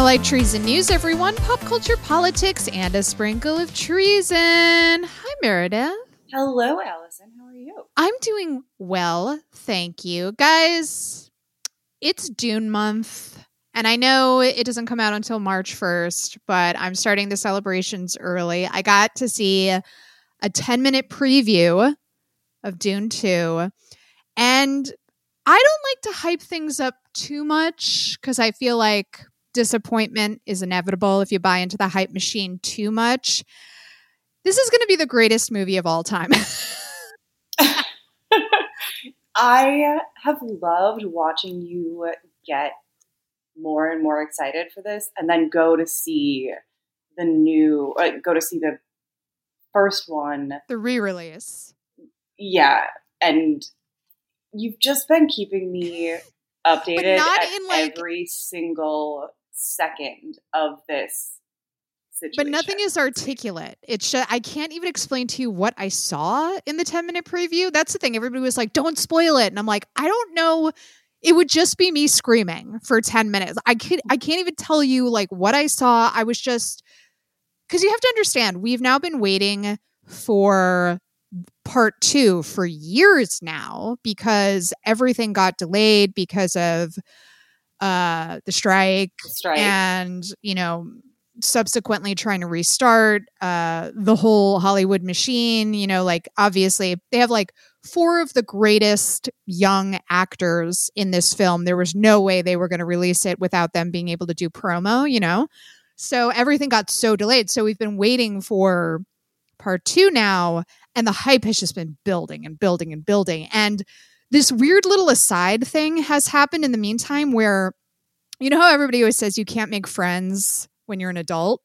Light Treason News, everyone. Pop culture, politics, and a sprinkle of treason. Hi, Meredith. Hello, Allison. How are you? I'm doing well, thank you. Guys, it's Dune month, and I know it doesn't come out until March 1st, but I'm starting the celebrations early. I got to see a 10 minute preview of Dune 2, and I don't like to hype things up too much because I feel like disappointment is inevitable if you buy into the hype machine too much. This is going to be the greatest movie of all time. I have loved watching you get more and more excited for this and then go to see the new, uh, go to see the first one. the re release. Yeah. And you've just been keeping me updated at like- every single second of this situation. But nothing is articulate. It's just, I can't even explain to you what I saw in the 10 minute preview. That's the thing. Everybody was like, don't spoil it. And I'm like, I don't know. It would just be me screaming for 10 minutes. I could I can't even tell you like what I saw. I was just cuz you have to understand, we've now been waiting for part 2 for years now because everything got delayed because of uh the strike strike. and you know subsequently trying to restart uh the whole hollywood machine you know like obviously they have like four of the greatest young actors in this film. There was no way they were going to release it without them being able to do promo you know? So everything got so delayed. So we've been waiting for part two now and the hype has just been building and building and building. And this weird little aside thing has happened in the meantime where you know how everybody always says you can't make friends when you're an adult?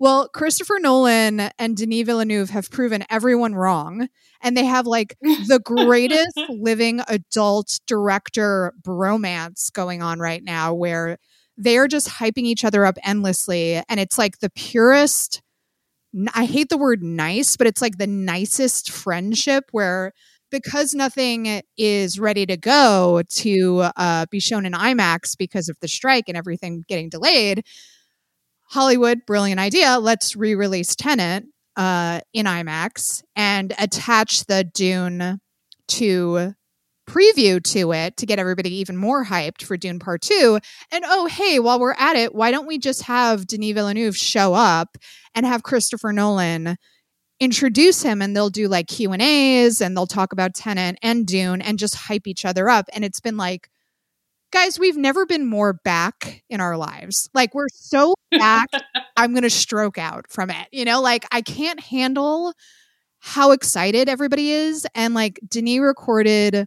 Well, Christopher Nolan and Denis Villeneuve have proven everyone wrong. And they have like the greatest living adult director bromance going on right now where they're just hyping each other up endlessly. And it's like the purest, I hate the word nice, but it's like the nicest friendship where because nothing is ready to go to uh, be shown in IMAX because of the strike and everything getting delayed, Hollywood, brilliant idea. Let's re release Tenet uh, in IMAX and attach the Dune 2 preview to it to get everybody even more hyped for Dune Part 2. And oh, hey, while we're at it, why don't we just have Denis Villeneuve show up and have Christopher Nolan introduce him and they'll do like Q and A's and they'll talk about Tenet and Dune and just hype each other up. And it's been like, guys, we've never been more back in our lives. Like we're so back, I'm gonna stroke out from it. You know, like I can't handle how excited everybody is. And like Denis recorded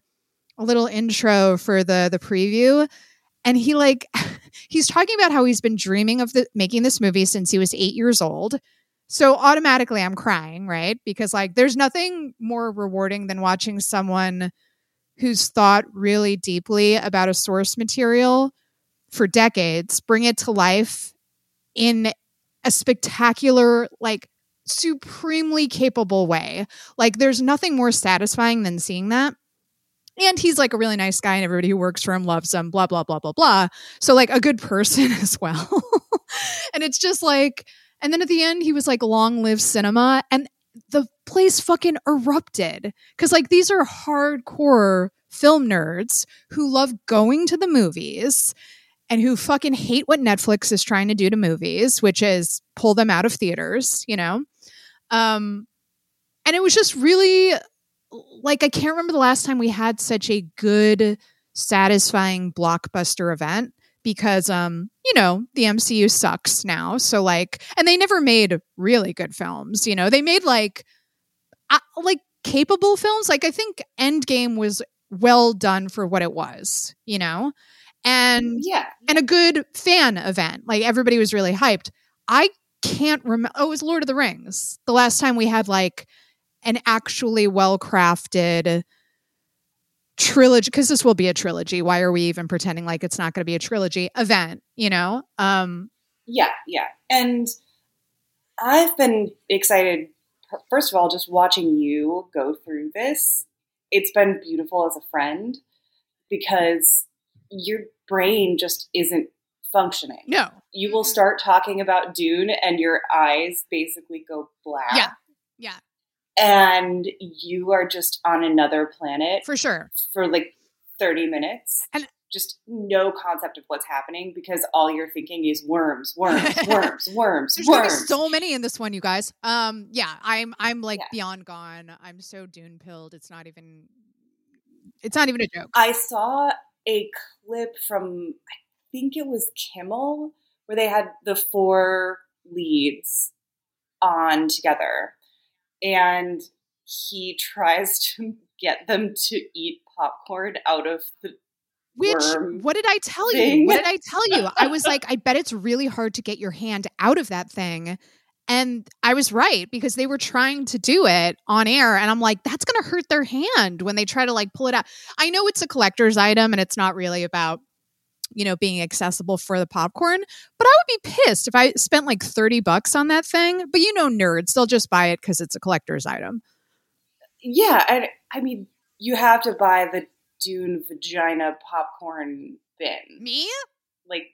a little intro for the the preview. And he like he's talking about how he's been dreaming of the making this movie since he was eight years old. So automatically I'm crying, right? Because like there's nothing more rewarding than watching someone who's thought really deeply about a source material for decades bring it to life in a spectacular like supremely capable way. Like there's nothing more satisfying than seeing that. And he's like a really nice guy and everybody who works for him loves him, blah, blah, blah, blah, blah. So like a good person as well. and it's just like and then at the end, he was like, long live cinema. And the place fucking erupted. Cause like these are hardcore film nerds who love going to the movies and who fucking hate what Netflix is trying to do to movies, which is pull them out of theaters, you know? Um, and it was just really like, I can't remember the last time we had such a good, satisfying blockbuster event because um you know the MCU sucks now. So like and they never made really good films you know? They made like uh, like capable films. Like I think Endgame was well done for what it was you know? And yeah. and a good fan event. Like everybody was really hyped. I can't remember oh it was Lord of the Rings. The last time we had like an actually well crafted trilogy because this will be a trilogy why are we even pretending like it's not going to be a trilogy event you know um Yeah, yeah. And I've been excited, first of all, just watching you go through this. It's been beautiful as a friend because your brain just isn't functioning. No. You will start talking about Dune and your eyes basically go black. Yeah. Yeah. And you are just on another planet For sure. for like 30 minutes. And- just no concept of what's happening because all you're thinking is worms, worms, worms, worms, There's worms. so many in this one, you guys. Um, yeah, I'm I'm like Yeah. beyond gone. I'm so dune pilled. It's not even. It's not even a joke. I saw a clip from I think it was Kimmel where they had the four leads on together and he tries to get them to eat popcorn out of the Which worm what did I tell you? What did I tell you? I was like, I bet it's really hard to get your hand out of that thing. And I was right because they were trying to do it on air. And I'm like, that's going to hurt their hand when they try to like pull it out. I know it's a collector's item and it's not really about, you know, being accessible for the popcorn, but I would be pissed if I spent like 30 bucks on that thing. But you know, nerds, they'll just buy it because it's a collector's item. Yeah, and I mean you have to buy the Dune vagina popcorn bin. Me? Like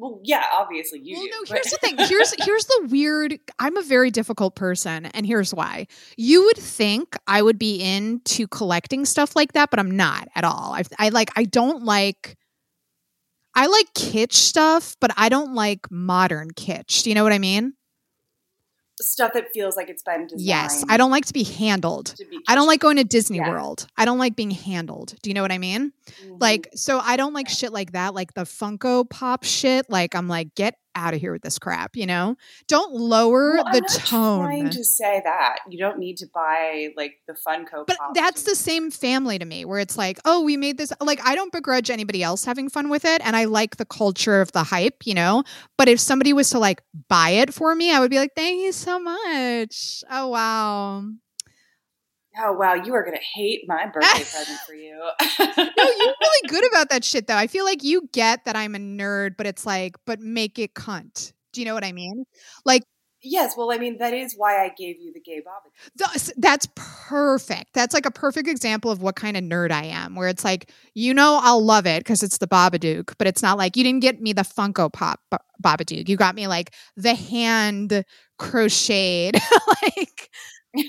well, yeah, obviously you well, do. no. but- Here's the thing. Here's here's the weird. I'm a very difficult person, and here's why. You would think I would be into collecting stuff like that, but I'm not at all. I, I like. I don't like. I like kitsch stuff, but I don't like modern kitsch. Do you know what I mean? stuff that feels like it's been designed. Yes. I don't like to be handled. To be I don't like going to Disney Yeah. World. I don't like being handled. Do you know what I mean? Mhm. Like, so I don't like shit like that, like the Funko Pop shit. Like, I'm like, get out of here with this crap, you know? Don't lower Well, the tone. Trying to say that you don't need to buy like the Funko. But that's the same family to me, where it's like, oh, we made this. Like, I don't begrudge anybody else having fun with it, and I like the culture of the hype, you know. But if somebody was to like buy it for me, I would be like, thank you so much. Oh wow. Oh wow, you are gonna hate my birthday present for you. No, you're really good about that shit, though. I feel like you get that I'm a nerd, but it's like, but make it cunt. Do you know what I mean? Like, yes, well, I mean that is why I gave you the gay Bob. Thus- that's perfect. That's like a perfect example of what kind of nerd I am, where it's like, you know, I'll love it because it's the Babadook, but it's not like you didn't get me the Funko Pop B- Babadook. You got me like the hand crocheted, like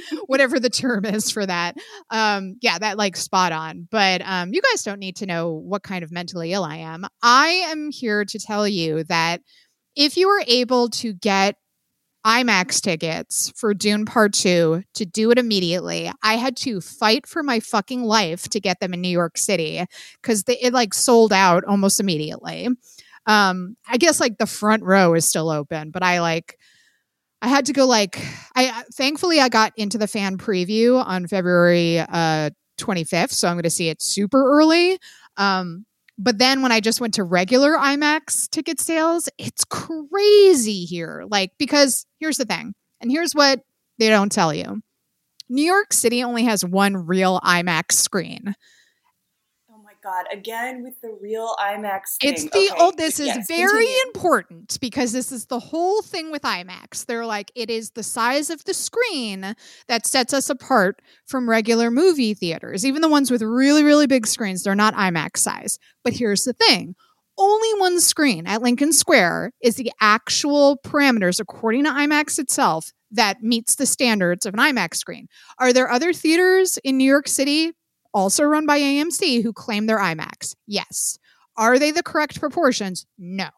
whatever the term is for that. Um, yeah, that like spot on. But um, you guys don't need to know what kind of mentally ill I am. I am here to tell you that if you are able to get IMAX tickets for Dune Part 2 to do it immediately. I had to fight for my fucking life to get them in New York City cuz it like sold out almost immediately. Um I guess like the front row is still open, but I like I had to go like I thankfully I got into the fan preview on February uh 25th, so I'm going to see it super early. Um but then when I just went to regular IMAX ticket sales, it's crazy here. Like, because here's the thing, and here's what they don't tell you New York City only has one real IMAX screen. Oh god! Again with the real IMAX. Thing. It's the Okay, old, this is yes, very continue. important because this is the whole thing with IMAX. They're like, it is the size of the screen that sets us apart from regular movie theaters. Even the ones with really, really big screens, they're not IMAX size. But here's the thing only one screen at Lincoln Square is the actual parameters, according to IMAX itself, that meets the standards of an IMAX screen. Are there other theaters in New York City, also run by AMC, who claim they're IMAX? Yes. Are they the correct proportions? No.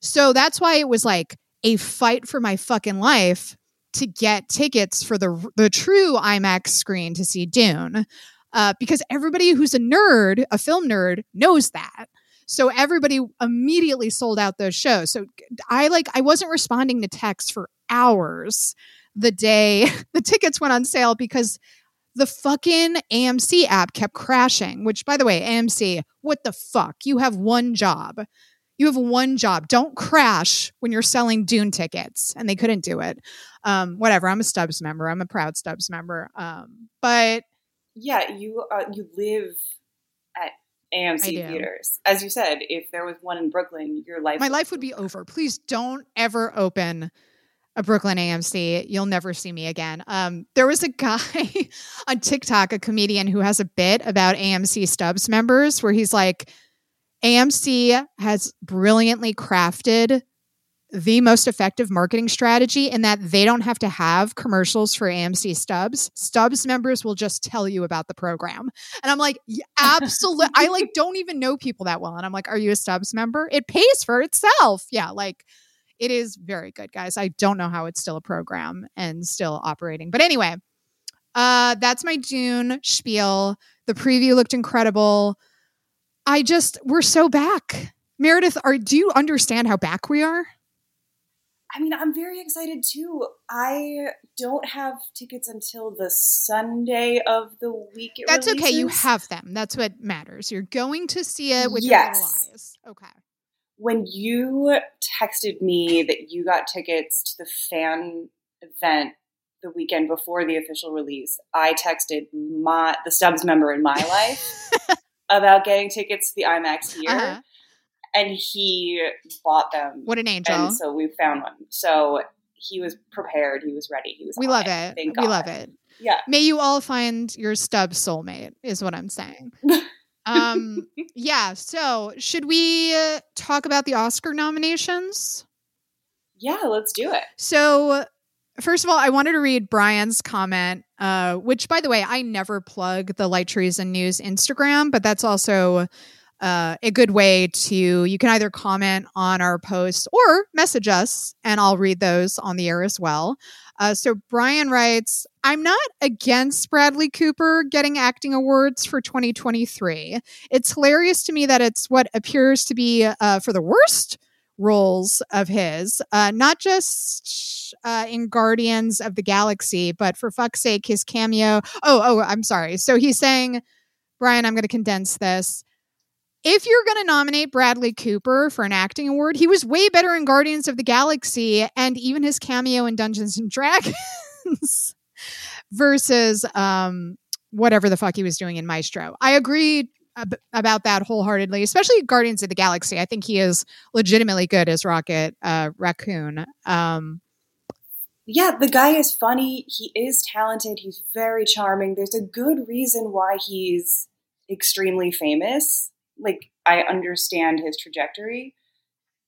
So that's why it was like a fight for my fucking life to get tickets for the the true IMAX screen to see Dune. Uh, because everybody who's a nerd, a film nerd, knows that. So everybody immediately sold out those shows. So I like I wasn't responding to texts for hours the day the tickets went on sale because the fucking AMC app kept crashing, which by the way, AMC, what the fuck? You have one job. You have one job. Don't crash when you're selling Dune tickets. And they couldn't do it. Um, whatever. I'm a Stubs member. I'm a proud Stubs member. Um, but Yeah, you uh, you live at AMC theaters. As you said, if there was one in Brooklyn, your life my life would be over. Please don't ever open a Brooklyn AMC. You'll never see me again. Um, there was a guy on TikTok, a comedian who has a bit about AMC Stubs members where he's like, AMC has brilliantly crafted the most effective marketing strategy in that they don't have to have commercials for AMC Stubs. Stubs members will just tell you about the program. And I'm like, yeah, absolutely. I like don't even know people that well. And I'm like, are you a Stubs member? It pays for itself. Yeah, like it is very good, guys. I don't know how it's still a program and still operating. But anyway, uh that's my Dune spiel. The preview looked incredible. I just we're so back. Meredith, are do you understand how back we are? I mean, I'm very excited too. I don't have tickets until the Sunday of the week. That's releases. okay. You have them. That's what matters. You're going to see it with yes. your eyes. Okay. When you texted me that you got tickets to the fan event the weekend before the official release, I texted my the Stubs member in my life about getting tickets to the IMAX here. Uh-huh and he bought them. What an angel! And so we found one. So he was prepared. He was ready. He was. We love it. it. we love it. Yeah. May you all find your stub soulmate. Is what I'm saying. um. Yeah. So should we uh, talk about the Oscar nominations? Yeah, let's do it. So First of all, I wanted to read Brian's comment, uh, which, by the way, I never plug the Light Treason News Instagram, but that's also uh, a good way to you can either comment on our posts or message us and i'll read those on the air as well uh, so brian writes i'm not against bradley cooper getting acting awards for 2023 it's hilarious to me that it's what appears to be uh, for the worst roles of his, uh, not just uh, in Guardians of the Galaxy, but for fuck's sake, his cameo. Oh, oh, I'm sorry. So he's saying, Brian, I'm going to condense this if you're going to nominate Bradley Cooper for an acting award, he was way better in Guardians of the Galaxy and even his cameo in Dungeons and Dragons versus um, whatever the fuck he was doing in Maestro. I agree ab- about that wholeheartedly, especially Guardians of the Galaxy. I think he is legitimately good as Rocket uh, Raccoon. Um, yeah, the guy is funny. He is talented. He's very charming. There's a good reason why he's extremely famous like I understand his trajectory,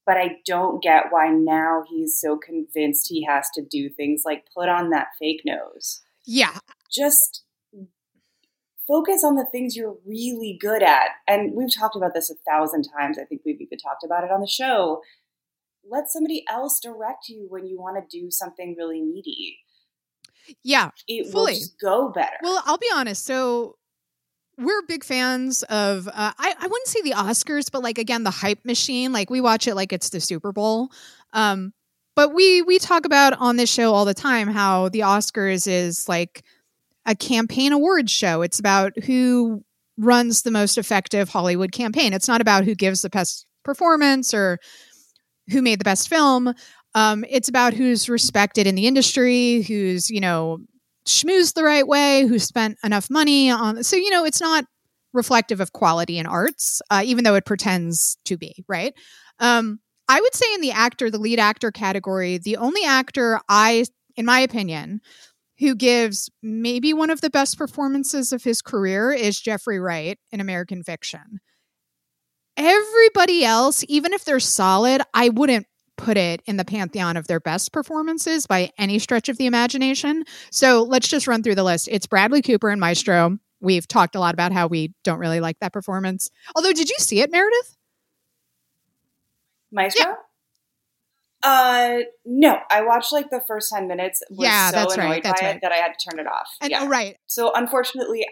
but I don't get why now he's so convinced he has to do things like put on that fake nose. Yeah. Just focus on the things you're really good at. And we've talked about this a thousand times. I think we've even talked about it on the show. Let somebody else direct you when you want to do something really meaty. Yeah, it fully. will go better. Well, I'll be honest. So we're big fans of uh, I, I wouldn't say the oscars but like again the hype machine. Like we watch it like it's the super bowl. Um but we we talk about on this show all the time how the oscars is like a campaign awards show. It's about who runs the most effective hollywood campaign. It's not about who gives the best performance or who made the best film. Um, it's about who's respected in the industry who's you know schmoozed the right way, who spent enough money on. So, you know, it's not reflective of quality in arts, uh, even though it pretends to be, right? Um, I would say in the actor, the lead actor category, the only actor I, in my opinion, who gives maybe one of the best performances of his career is Jeffrey Wright in American Fiction. Everybody else, even if they're solid, I wouldn't put it in the pantheon of their best performances by any stretch of the imagination. So let's just run through the list. It's Bradley Cooper and Maestro. We've talked a lot about how we don't really like that performance. Although, did you see it, Meredith? Maestro? Yeah. Uh, no, I watched like the first 10 minutes. yeah, so that's right. That's right. That I had to turn it off. And, yeah. Oh, right. So unfortunately,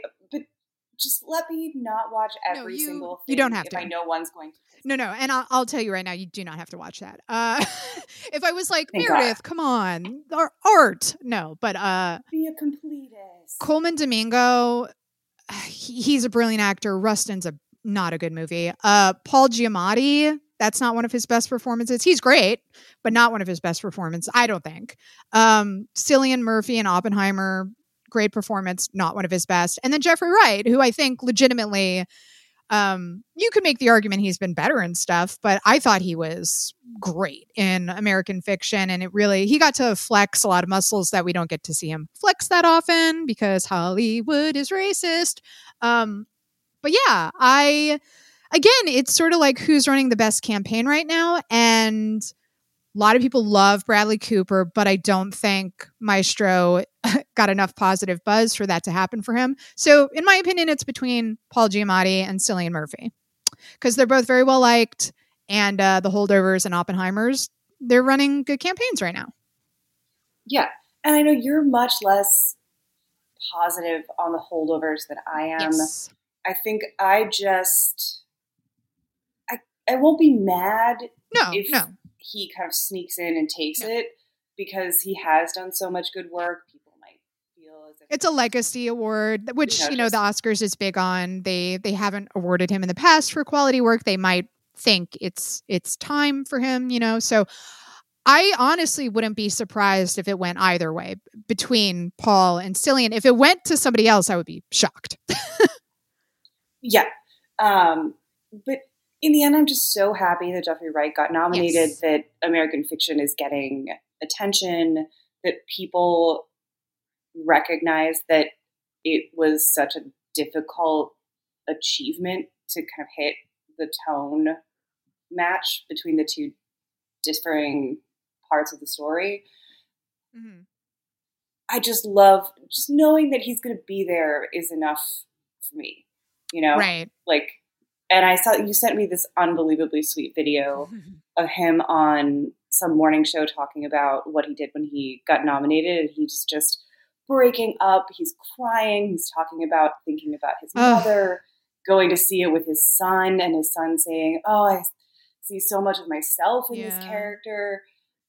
just let me not watch every no, you, single thing. You don't have if to. I know one's going to. No, no, and I'll, I'll, tell you right now, you do not have to watch that. Uh, if I was like Thank Meredith, God. come on, art, no, but uh, be a completist. Colman Domingo, he, he's a brilliant actor. Rustin's a not a good movie. Uh, Paul Giamatti, that's not one of his best performances. He's great, but not one of his best performances, I don't think. Um, Cillian Murphy and Oppenheimer, great performance, not one of his best. And then Jeffrey Wright, who I think legitimately um, you could make the argument he's been better and stuff, but I thought he was great in American fiction. And it really, he got to flex a lot of muscles that we don't get to see him flex that often because Hollywood is racist. Um, but yeah, I, again, it's sort of like who's running the best campaign right now. And a lot of people love Bradley Cooper, but I don't think Maestro got enough positive buzz for that to happen for him. So, in my opinion, it's between Paul Giamatti and Cillian Murphy because they're both very well liked, and uh, the holdovers and Oppenheimers they're running good campaigns right now. Yeah, and I know you're much less positive on the holdovers than I am. Yes. I think I just I I won't be mad no, if no. he kind of sneaks in and takes no. it because he has done so much good work. People might feel as if it's a legacy award, which you know, you know the Oscars is big on. They they haven't awarded him in the past for quality work. They might think it's it's time for him, you know. So I honestly wouldn't be surprised if it went either way between Paul and Cillian. If it went to somebody else, I would be shocked. yeah. Um, but in the end, I'm just so happy that Jeffrey Wright got nominated, yes. that American Fiction is getting attention, that people recognize that it was such a difficult achievement to kind of hit the tone match between the two differing parts of the story. Mm-hmm. I just love just knowing that he's going to be there is enough for me, you know? Right. Like, and I saw you sent me this unbelievably sweet video of him on some morning show talking about what he did when he got nominated. And he's just breaking up. He's crying. He's talking about thinking about his mother, going to see it with his son, and his son saying, Oh, I see so much of myself in yeah. this character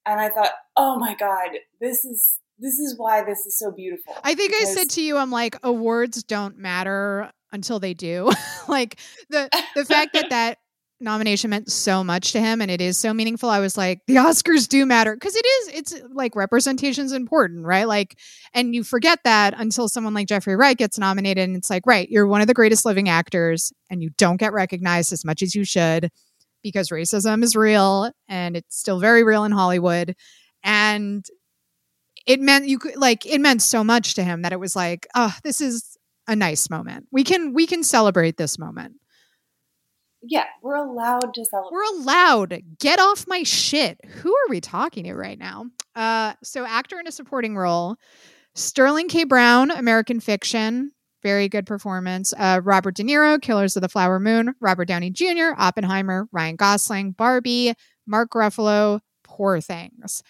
and I thought, oh my god, this is this is why this is so beautiful. I think I said to you, I'm like, awards don't matter until they do. like the the fact that that nomination meant so much to him and it is so meaningful i was like the oscars do matter because it is it's like representation is important right like and you forget that until someone like jeffrey wright gets nominated and it's like right you're one of the greatest living actors and you don't get recognized as much as you should because racism is real and it's still very real in Hollywood. And it meant you could like it meant so much to him that it was like, oh, this is a nice moment. We can we can celebrate this moment. Yeah, we're allowed to celebrate. We're allowed. Get off my shit. Who are we talking to right now? Uh, so actor in a supporting role. Sterling K. Brown, American Fiction, very good performance. Uh, Robert De Niro, Killers of the Flower Moon, Robert Downey Jr., Oppenheimer, Ryan Gosling, Barbie, Mark Ruffalo, Poor Things.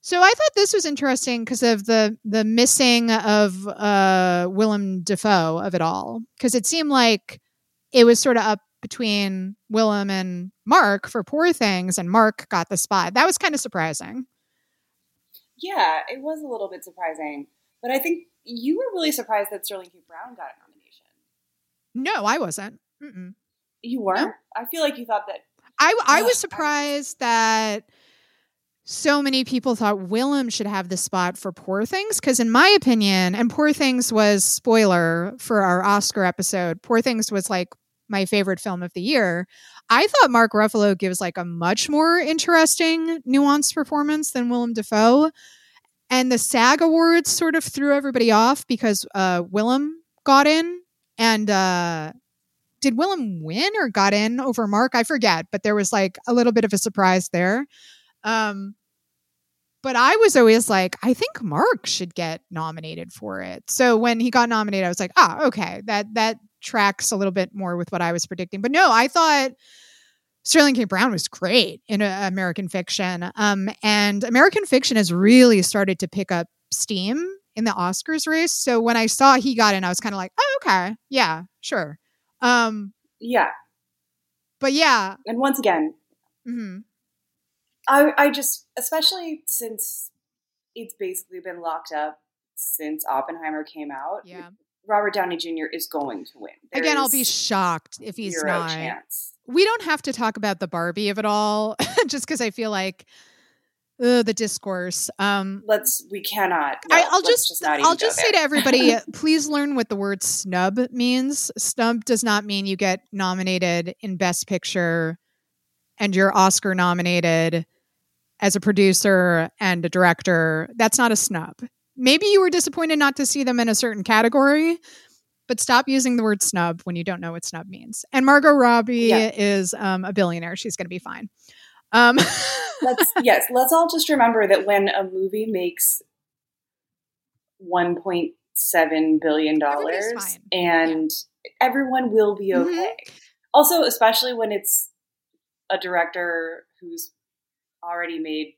So I thought this was interesting because of the the missing of uh, Willem Dafoe of it all, because it seemed like it was sort of up between Willem and Mark for Poor Things, and Mark got the spot. That was kind of surprising. Yeah, it was a little bit surprising, but I think you were really surprised that Sterling K. Brown got a nomination. No, I wasn't. Mm-mm. You weren't. No. I feel like you thought that. I I was surprised that so many people thought Willem should have the spot for Poor Things because, in my opinion, and Poor Things was spoiler for our Oscar episode. Poor Things was like my favorite film of the year. I thought Mark Ruffalo gives like a much more interesting, nuanced performance than Willem Dafoe. And the SAG Awards sort of threw everybody off because uh, Willem got in. And uh, did Willem win or got in over Mark? I forget, but there was like a little bit of a surprise there. Um, but I was always like, I think Mark should get nominated for it. So when he got nominated, I was like, ah, okay, that that tracks a little bit more with what I was predicting. But no, I thought Sterling K. Brown was great in uh, American Fiction. Um, and American Fiction has really started to pick up steam in the Oscars race. So when I saw he got in, I was kind of like, oh, okay. Yeah, sure. Um, yeah. But yeah. And once again, mm-hmm. I, I just, especially since it's basically been locked up since Oppenheimer came out. Yeah. Robert Downey Jr. is going to win. There Again, I'll be shocked if he's not. Chance. We don't have to talk about the Barbie of it all, just because I feel like uh, the discourse. Um, let's. We cannot. No, I, will just. just I'll just say to everybody, please learn what the word snub means. Snub does not mean you get nominated in Best Picture, and you're Oscar nominated as a producer and a director. That's not a snub maybe you were disappointed not to see them in a certain category, but stop using the word snub when you don't know what snub means. And Margot Robbie Yeah. is um, a billionaire. She's going to be fine. Um, let's yes, let's all just remember that when a movie makes one point seven billion dollars, Everybody's fine. and everyone will be Mhm. okay. Also, especially when it's a director who's already made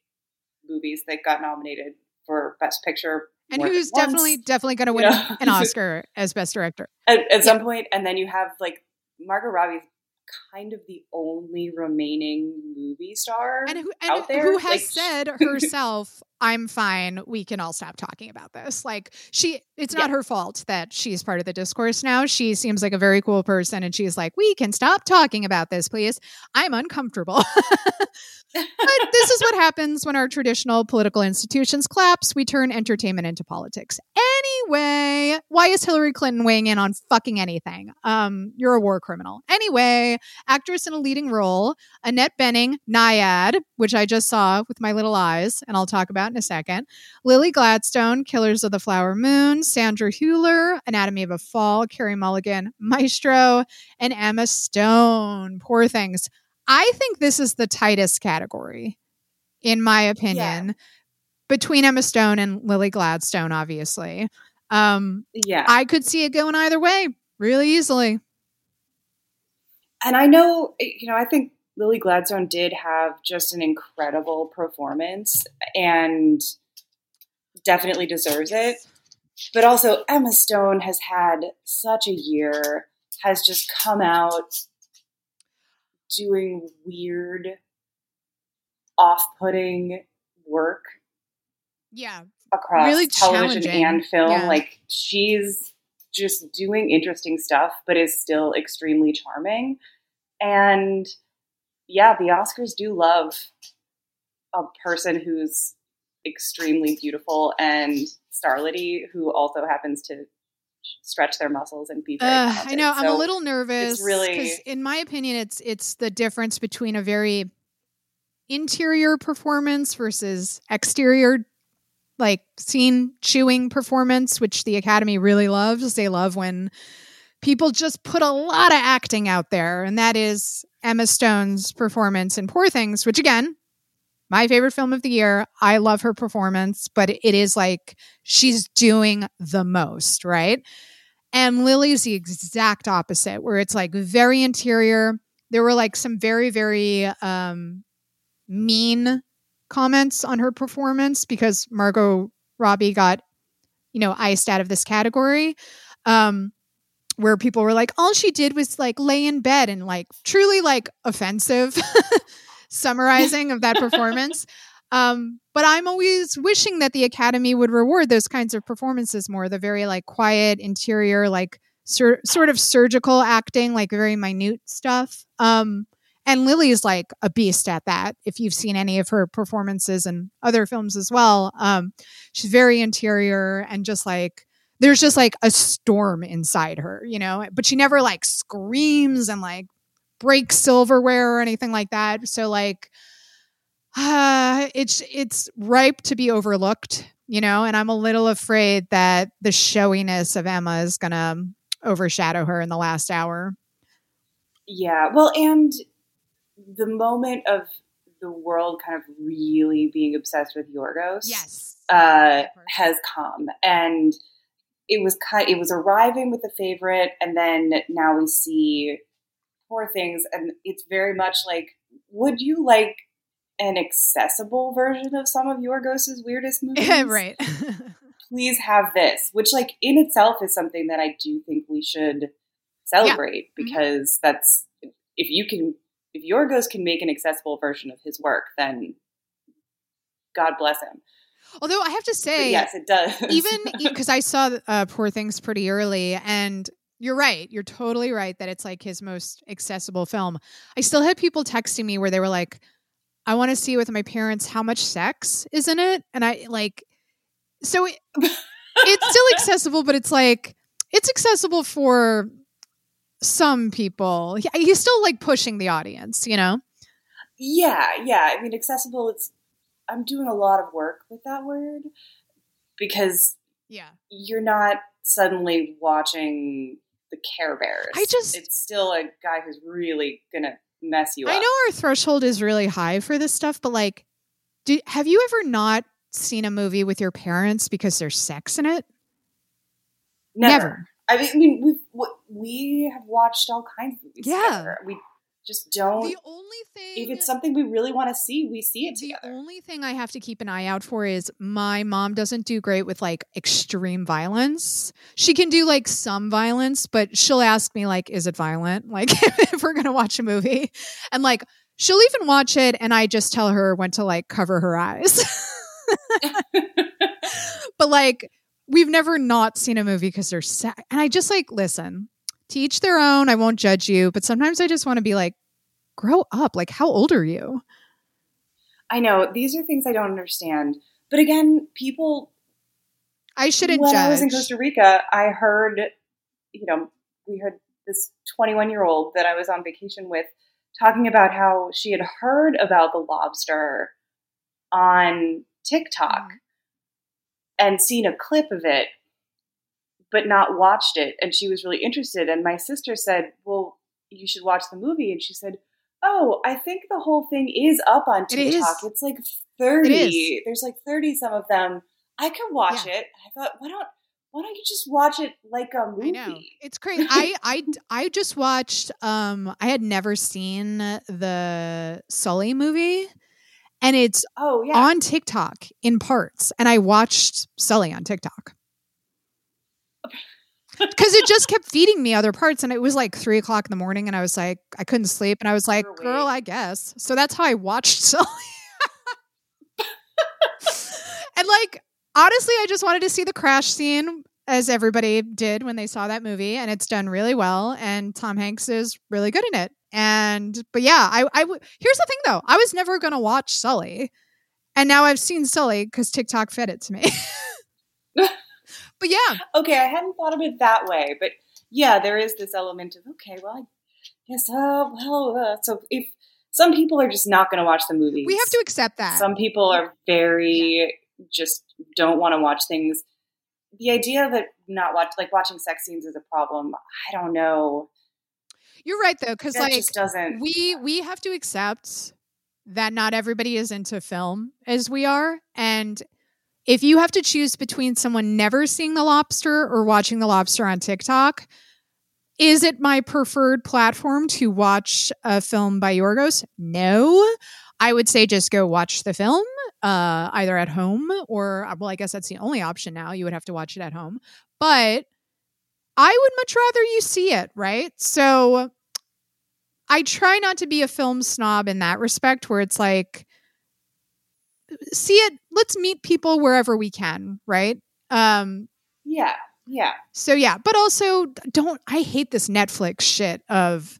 movies that got nominated for Best Picture, and who's once, definitely, definitely going to you win know? an Oscar as best director. at, at some point, and then you have like Margot Robbie's kind of the only remaining movie star And who, and out there. who has Like, said herself, I'm fine. We can all stop talking about this. Like she, it's not Yeah. her fault that she's part of the discourse now. She seems like a very cool person. And she's like, we can stop talking about this, please. I'm uncomfortable. but this is what happens when our traditional political institutions collapse. We turn entertainment into politics. Anyway, why is Hillary Clinton weighing in on fucking anything? Um, you're a war criminal. Anyway, actress in a leading role, Annette Bening, Nyad, which I just saw with my little eyes, and I'll talk about in a second. Lily Gladstone, Killers of the Flower Moon, Sandra Hüller, Anatomy of a Fall, Carey Mulligan, Maestro, and Emma Stone. Poor things. I think this is the tightest category, in my opinion, between Emma Stone and Lily Gladstone, obviously. Um, yeah, I could see it going either way really easily. And I know you know I think Lily Gladstone did have just an incredible performance and definitely deserves it. But also Emma Stone has had such a year, has just come out doing weird, off-putting work Yeah. across Really television challenging. and film. Yeah. Like she's just doing interesting stuff, but is still extremely charming. And yeah, the Oscars do love a person who's extremely beautiful and starlety, who also happens to stretch their muscles and be very. Uh, I know. I'm a little nervous. really- in my opinion, it's it's the difference between a very interior performance versus exterior, like scene chewing performance, which the Academy really loves. They love when people just put a lot of acting out there, and that is Emma Stone's performance in Poor Things, which again. My favorite film of the year. I love her performance, but it is like she's doing the most, right? And Lily's the exact opposite, where it's like very interior. There were like some very, very um, mean comments on her performance because Margot Robbie got, you know, iced out of this category. Um, where people were like, all she did was like lay in bed and like truly like offensive summarizing of that performance. Um, but I'm always wishing that the Academy would reward those kinds of performances more. The very like quiet interior, like sur- sort of surgical acting, like very minute stuff. Um, and Lily is like a beast at that. If you've seen any of her performances and other films as well, um, she's very interior and just like there's just like a storm inside her, you know. But she never like screams and like breaks silverware or anything like that. So like uh, it's it's ripe to be overlooked, you know, and I'm a little afraid that the showiness of Emma is to overshadow her in the last hour. Yeah, well, and the moment of the world kind of really being obsessed with Yorgos. Yes. uh, has come, and it was kind. It was arriving with the favorite, and then now we see poor things, and it's very much like, would you like an accessible version of some of Yorgos's weirdest movies? right. Please have this, which, like, in itself is something that I do think we should celebrate Mhm. because that's if you can. If Yorgos can make an accessible version of his work, then God bless him. Although I have to But say, yes, it does. even because I saw uh, Poor Things pretty early, and you're right. You're totally right that it's like his most accessible film. I still had people texting me where they were like, "I want to see with my parents how much sex is in it," and I like, so it, it's still accessible, but it's like it's accessible for some people. He- He's still like pushing the audience, you know. Yeah, yeah. I mean, accessible. It's. I'm doing a lot of work with that word because Yeah. you're not suddenly watching the Care Bears. I just- it's still a guy who's really gonna mess you up. I know our threshold is really high for this stuff, but like, do, have you ever not seen a movie with your parents because there's sex in it? Never. I mean, I mean, we we have watched all kinds of movies. Yeah. together. we just don't. The only thing if it's something we really want to see, we see it the together. The only thing I have to keep an eye out for is my mom doesn't do great with like extreme violence. She can do like some violence, but she'll ask me like, "Is it violent?" Like if we're gonna watch a movie, and like she'll even watch it, and I just tell her when to like cover her eyes. but like we've never not seen a movie because they're sad, and I just like listen. To each their own. I won't judge you, but sometimes I just want to be like, grow up. Like, how old are you? I know these are things I don't understand, but again, people. I shouldn't when judge. I was in Costa Rica, I heard, you know, we heard this 21 year old that I was on vacation with talking about how she had heard about the lobster on TikTok Mhm. And seen a clip of it, but not watched it. And she was really interested. And my sister said, Well, you should watch the movie. And she said, Oh, I think the whole thing is up on It. TikTok. It's like 30. It is. There's like 30 some of them. I could watch Yeah. it. I thought, why don't why don't you just watch it like a movie? I know it's crazy. I I I just watched. Um, I had never seen the Sully movie, and it's Oh yeah. on TikTok in parts. And I watched Sully on TikTok because it just kept feeding me other parts, and it was like three o'clock in the morning, and I was like, I couldn't sleep, and I was like, girl. I guess. So that's how I watched Sully. and like honestly, I just wanted to see the crash scene as everybody did when they saw that movie, and it's done really well. And Tom Hanks is really good in it. And but yeah, I I w- here's the thing though, I was never gonna watch Sully, and now I've seen Sully because TikTok fed it to me. but yeah, okay, I hadn't thought of it that way, but yeah, there is this element of okay, well, I guess, uh, well, uh, so if some people are just not going to watch the movies, we have to accept that. Some people are very just don't want to watch things. The idea that not watch like watching sex scenes is a problem. I don't know. You're right though, because like just doesn't. we we have to accept that not everybody is into film as we are and if you have to choose between someone never seeing the lobster or watching the lobster on TikTok is it my preferred platform to watch a film by Yorgos? No. I would say just go watch the film uh either at home or well I guess that's the only option now. You would have to watch it at home. But I would much rather you see it, right? So I try not to be a film snob in that respect, where it's like, see it, let's meet people wherever we can, right? Um, yeah, yeah. so yeah, but also don't, I hate this Netflix shit of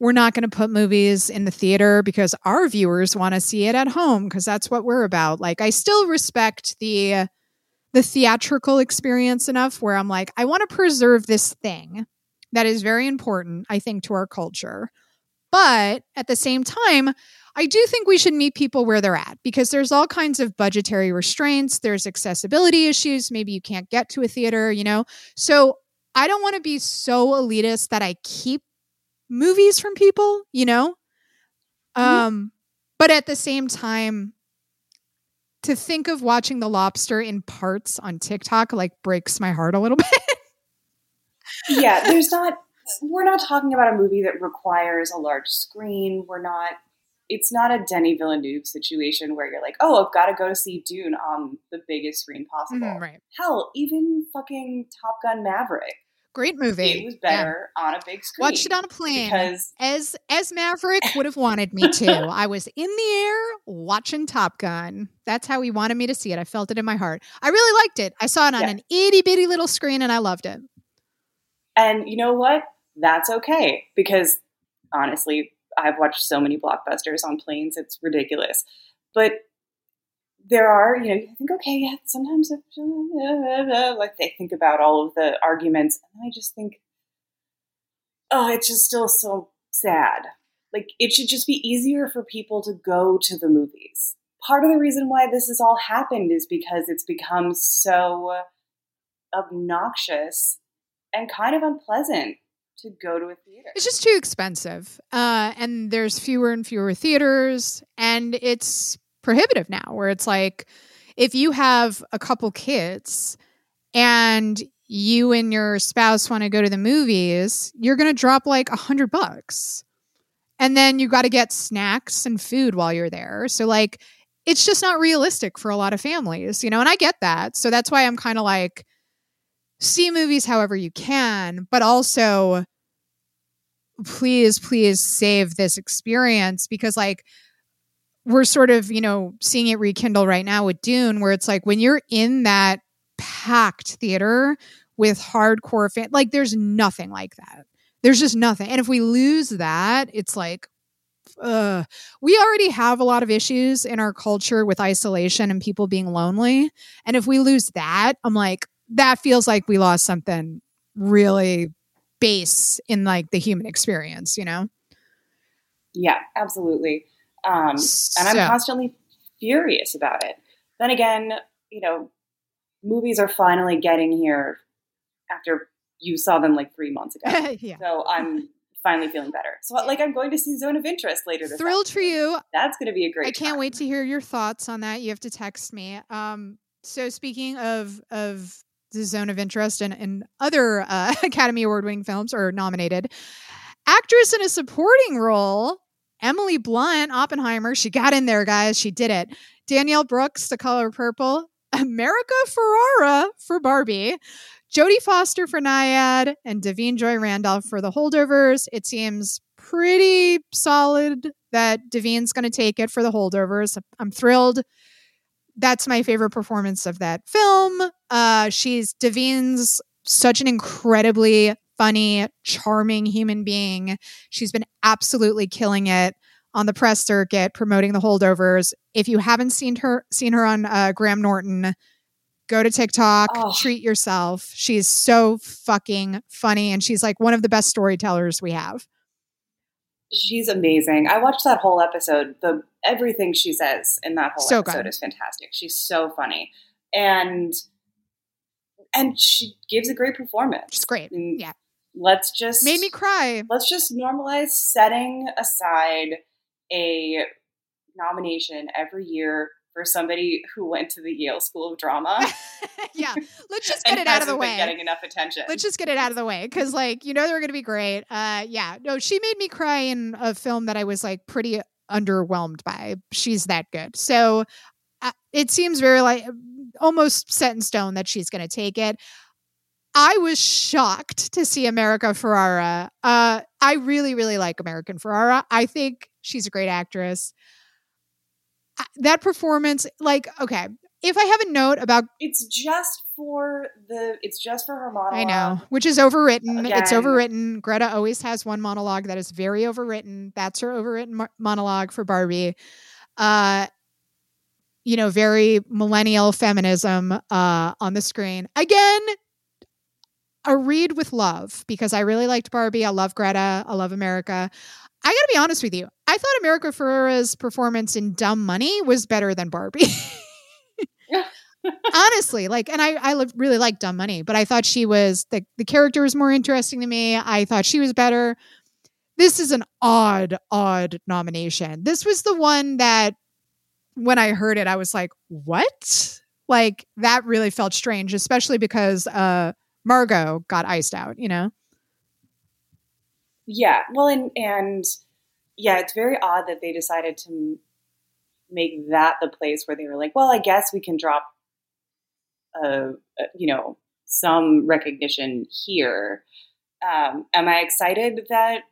we're not going to put movies in the theater because our viewers want to see it at home because that's what we're about. Like, I still respect the, the theatrical experience enough where I'm like, I want to preserve this thing that is very important, I think, to our culture. But at the same time, I do think we should meet people where they're at because there's all kinds of budgetary restraints, there's accessibility issues, maybe you can't get to a theater, you know? So I don't want to be so elitist that I keep movies from people, you know? Um but at the same time to think of watching The Lobster in parts on TikTok like breaks my heart a little bit. yeah, there's not. We're not talking about a movie that requires a large screen. We're not. It's not a Denis Villeneuve situation where you're like, oh, I've got to go to see Dune on the biggest screen possible. Mhm, right. Hell, even fucking Top Gun Maverick, Great movie. it was Yeah. better on a big screen. Watched it on a plane. because as as Maverick would have wanted me to. I was in the air watching Top Gun. That's how he wanted me to see it. I felt it in my heart. I really liked it. I saw it on Yeah. an itty bitty little screen and I loved it. And you know what? That's okay because honestly, I've watched so many blockbusters on planes, it's ridiculous. But there are, you know, you think, okay, yeah, sometimes if, like they think about all of the arguments, and I just think, oh, it's just still so sad. Like it should just be easier for people to go to the movies. Part of the reason why this has all happened is because it's become so obnoxious and kind of unpleasant to go to a theater. It's just too expensive. Uh, and there's fewer and fewer theaters, and it's prohibitive now, where it's like if you have a couple kids and you and your spouse want to go to the movies, you're going to drop like a hundred bucks. And then you've got to get snacks and food while you're there. So, like, it's just not realistic for a lot of families, you know, and I get that. So that's why I'm kind of like, see movies however you can, but also please, please save this experience because, like, we're sort of, you know, seeing it rekindle right now with Dune, where it's like when you're in that packed theater with hardcore fan, like, there's nothing like that. There's just nothing. And if we lose that, it's like, uh, we already have a lot of issues in our culture with isolation and people being lonely. And if we lose that, I'm like, that feels like we lost something really base in like the human experience, you know? Yeah, absolutely. Um, so. and I'm constantly furious about it. Then again, you know, movies are finally getting here after you saw them like three months ago. yeah. So I'm finally feeling better. So like I'm going to see Zone of Interest later this Thrilled for you. That's going to be a great I can't time. wait to hear your thoughts on that. You have to text me. Um so speaking of of the Zone of Interest and, and other uh, Academy Award winning films or nominated, actress in a supporting role, Emily Blunt, Oppenheimer, she got in there, guys. She did it. Danielle Brooks, The Color Purple, America Ferrera for Barbie, Jodie Foster for Nyad, and Da'Vine Joy Randolph for The Holdovers. It seems pretty solid that Da'Vine's going to take it for The Holdovers. I'm thrilled. That's my favorite performance of that film. Uh, she's Da'Vine's such an incredibly funny, charming human being. She's been absolutely killing it on the press circuit promoting the holdovers. If you haven't seen her seen her on uh, Graham Norton, go to TikTok, oh. treat yourself. She's so fucking funny and she's like one of the best storytellers we have. She's amazing. I watched that whole episode. The everything she says in that whole so episode good. is fantastic. She's so funny. And and she gives a great performance. She's great. And yeah. Let's just made me cry. Let's just normalize setting aside a nomination every year for somebody who went to the Yale School of Drama. yeah, let's just get it out of the way. Getting enough attention. Let's just get it out of the way because, like, you know, they're going to be great. Uh, yeah, no, she made me cry in a film that I was like pretty underwhelmed by. She's that good. So uh, it seems very like almost set in stone that she's going to take it. I was shocked to see America Ferrera. Uh, I really, really like American Ferrera. I think she's a great actress that performance, like, okay, if I have a note about it's just for the it's just for her monologue. I know, which is overwritten. Again. It's overwritten. Greta always has one monologue that is very overwritten. That's her overwritten mo- monologue for Barbie. Uh you know, very millennial feminism uh on the screen. Again, a read with love because I really liked Barbie. I love Greta. I love America. I got to be honest with you. I thought America Ferrera's performance in Dumb Money was better than Barbie. Honestly, like, and I, I really like Dumb Money, but I thought she was the the character was more interesting to me. I thought she was better. This is an odd, odd nomination. This was the one that when I heard it, I was like, "What?" Like that really felt strange, especially because uh, Margot got iced out. You know. Yeah, well, and and yeah, it's very odd that they decided to make that the place where they were like, well, I guess we can drop, a, a you know, some recognition here. Um, am I excited that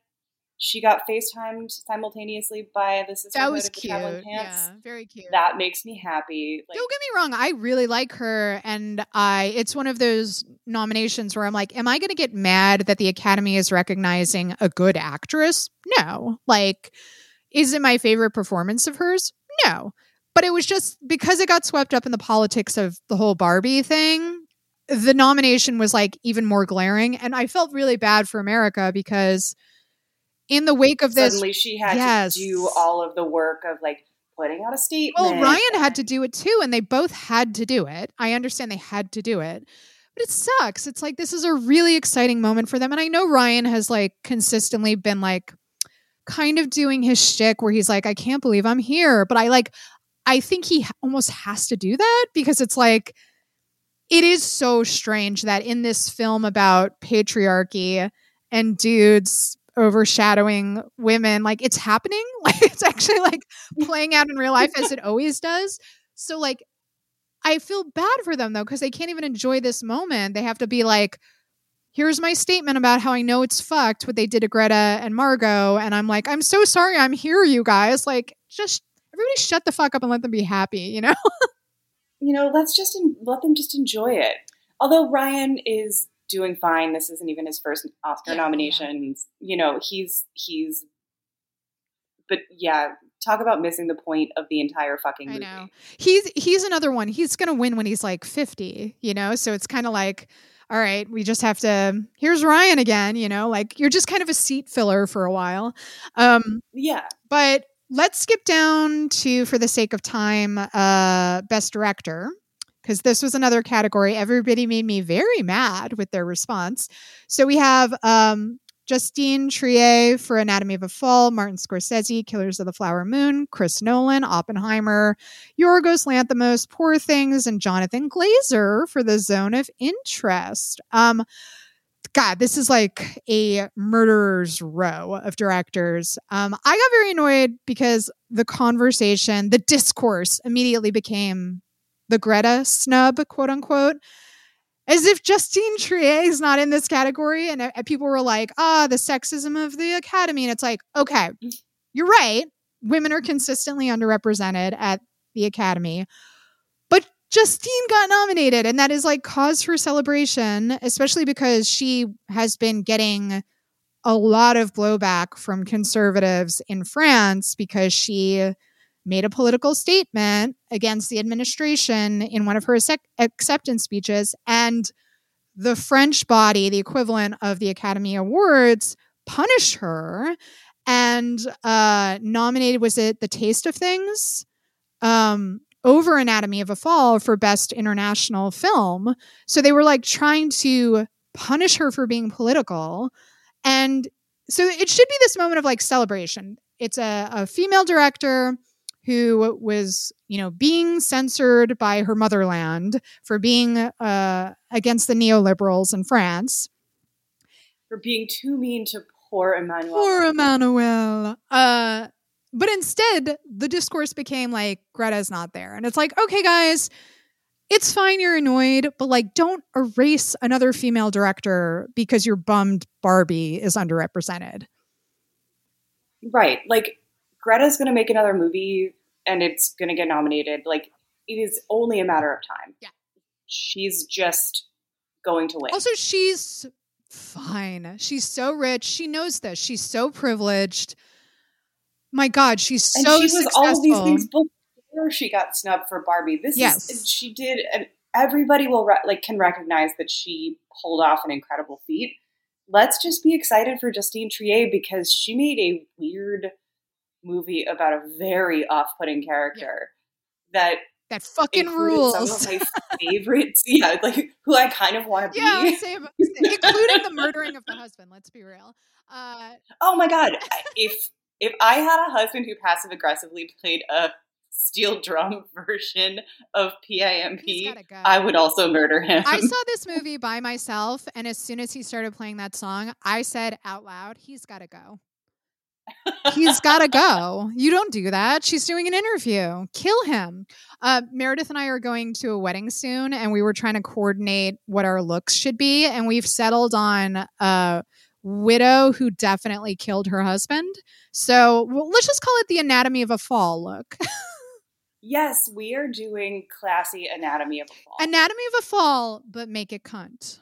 she got FaceTimed simultaneously by the sister. That was cute. Yeah, very cute. That makes me happy. Like, Don't get me wrong, I really like her, and I. It's one of those nominations where I'm like, am I going to get mad that the Academy is recognizing a good actress? No. Like, is it my favorite performance of hers? No. But it was just because it got swept up in the politics of the whole Barbie thing. The nomination was like even more glaring, and I felt really bad for America because in the wake of this, suddenly she had yes. to do all of the work of like putting out a statement. Well, Ryan had to do it too, and they both had to do it. I understand they had to do it, but it sucks. It's like this is a really exciting moment for them. And I know Ryan has like consistently been like kind of doing his shtick where he's like, I can't believe I'm here. But I like, I think he almost has to do that because it's like, it is so strange that in this film about patriarchy and dudes overshadowing women, like it's happening. Like it's actually like playing out in real life as it always does. So, like, I feel bad for them though, because they can't even enjoy this moment. They have to be like, here's my statement about how I know it's fucked what they did to Greta and Margot. And I'm like, I'm so sorry I'm here, you guys. Like, just everybody shut the fuck up and let them be happy, you know? you know, let's just let them just enjoy it. Although Ryan is doing fine, this isn't even his first Oscar yeah, nominations. Yeah. You know, he's he's but yeah, talk about missing the point of the entire fucking movie. I know. He's he's another one. He's gonna win when he's like 50, you know? So it's kind of like, all right, we just have to here's Ryan again, you know, like you're just kind of a seat filler for a while. Um Yeah. But let's skip down to for the sake of time, uh best director. Because this was another category. Everybody made me very mad with their response. So we have um Justine Triet for Anatomy of a Fall, Martin Scorsese, Killers of the Flower Moon, Chris Nolan, Oppenheimer, Yorgos Lanthimos, Poor Things, and Jonathan Glazer for The Zone of Interest. Um, God, this is like a murderer's row of directors. Um, I got very annoyed because the conversation, the discourse immediately became the Greta snub, quote unquote as if Justine Triet is not in this category. And uh, people were like, ah, the sexism of the Academy. And it's like, okay, you're right. Women are consistently underrepresented at the Academy. But Justine got nominated, and that is like cause for celebration, especially because she has been getting a lot of blowback from conservatives in France because she made a political statement against the administration in one of her acceptance speeches. And the French body, the equivalent of the Academy Awards, punished her and uh, nominated, was it The Taste of Things? Um, over Anatomy of a Fall for Best International Film. So they were like trying to punish her for being political. And so it should be this moment of like celebration. It's a, a female director who was, you know, being censored by her motherland for being uh, against the neoliberals in France. For being too mean to poor Emmanuel. Poor Emmanuel. Uh, but instead, the discourse became like, Greta's not there. And it's like, okay, guys, it's fine you're annoyed, but like, don't erase another female director because you're bummed Barbie is underrepresented. Right. Like, Greta's going to make another movie and it's going to get nominated. Like it is only a matter of time. Yeah. She's just going to win. Also, she's fine. She's so rich. She knows this. She's so privileged. My God, she's so and she was successful. all these things before she got snubbed for Barbie. This yes. is she did, and everybody will re- like can recognize that she pulled off an incredible feat. Let's just be excited for Justine Triet because she made a weird movie about a very off-putting character yeah. that that fucking rules. Some of my favorites, yeah, like who I kind of want to yeah, be. Same, including the murdering of the husband. Let's be real. Uh, oh my god, if if I had a husband who passive aggressively played a steel drum version of PIMP, go. I would also murder him. I saw this movie by myself, and as soon as he started playing that song, I said out loud, "He's got to go." He's got to go. You don't do that. She's doing an interview. Kill him. Uh, Meredith and I are going to a wedding soon, and we were trying to coordinate what our looks should be. And we've settled on a widow who definitely killed her husband. So well, let's just call it the anatomy of a fall look. yes, we are doing classy anatomy of a fall. Anatomy of a fall, but make it cunt.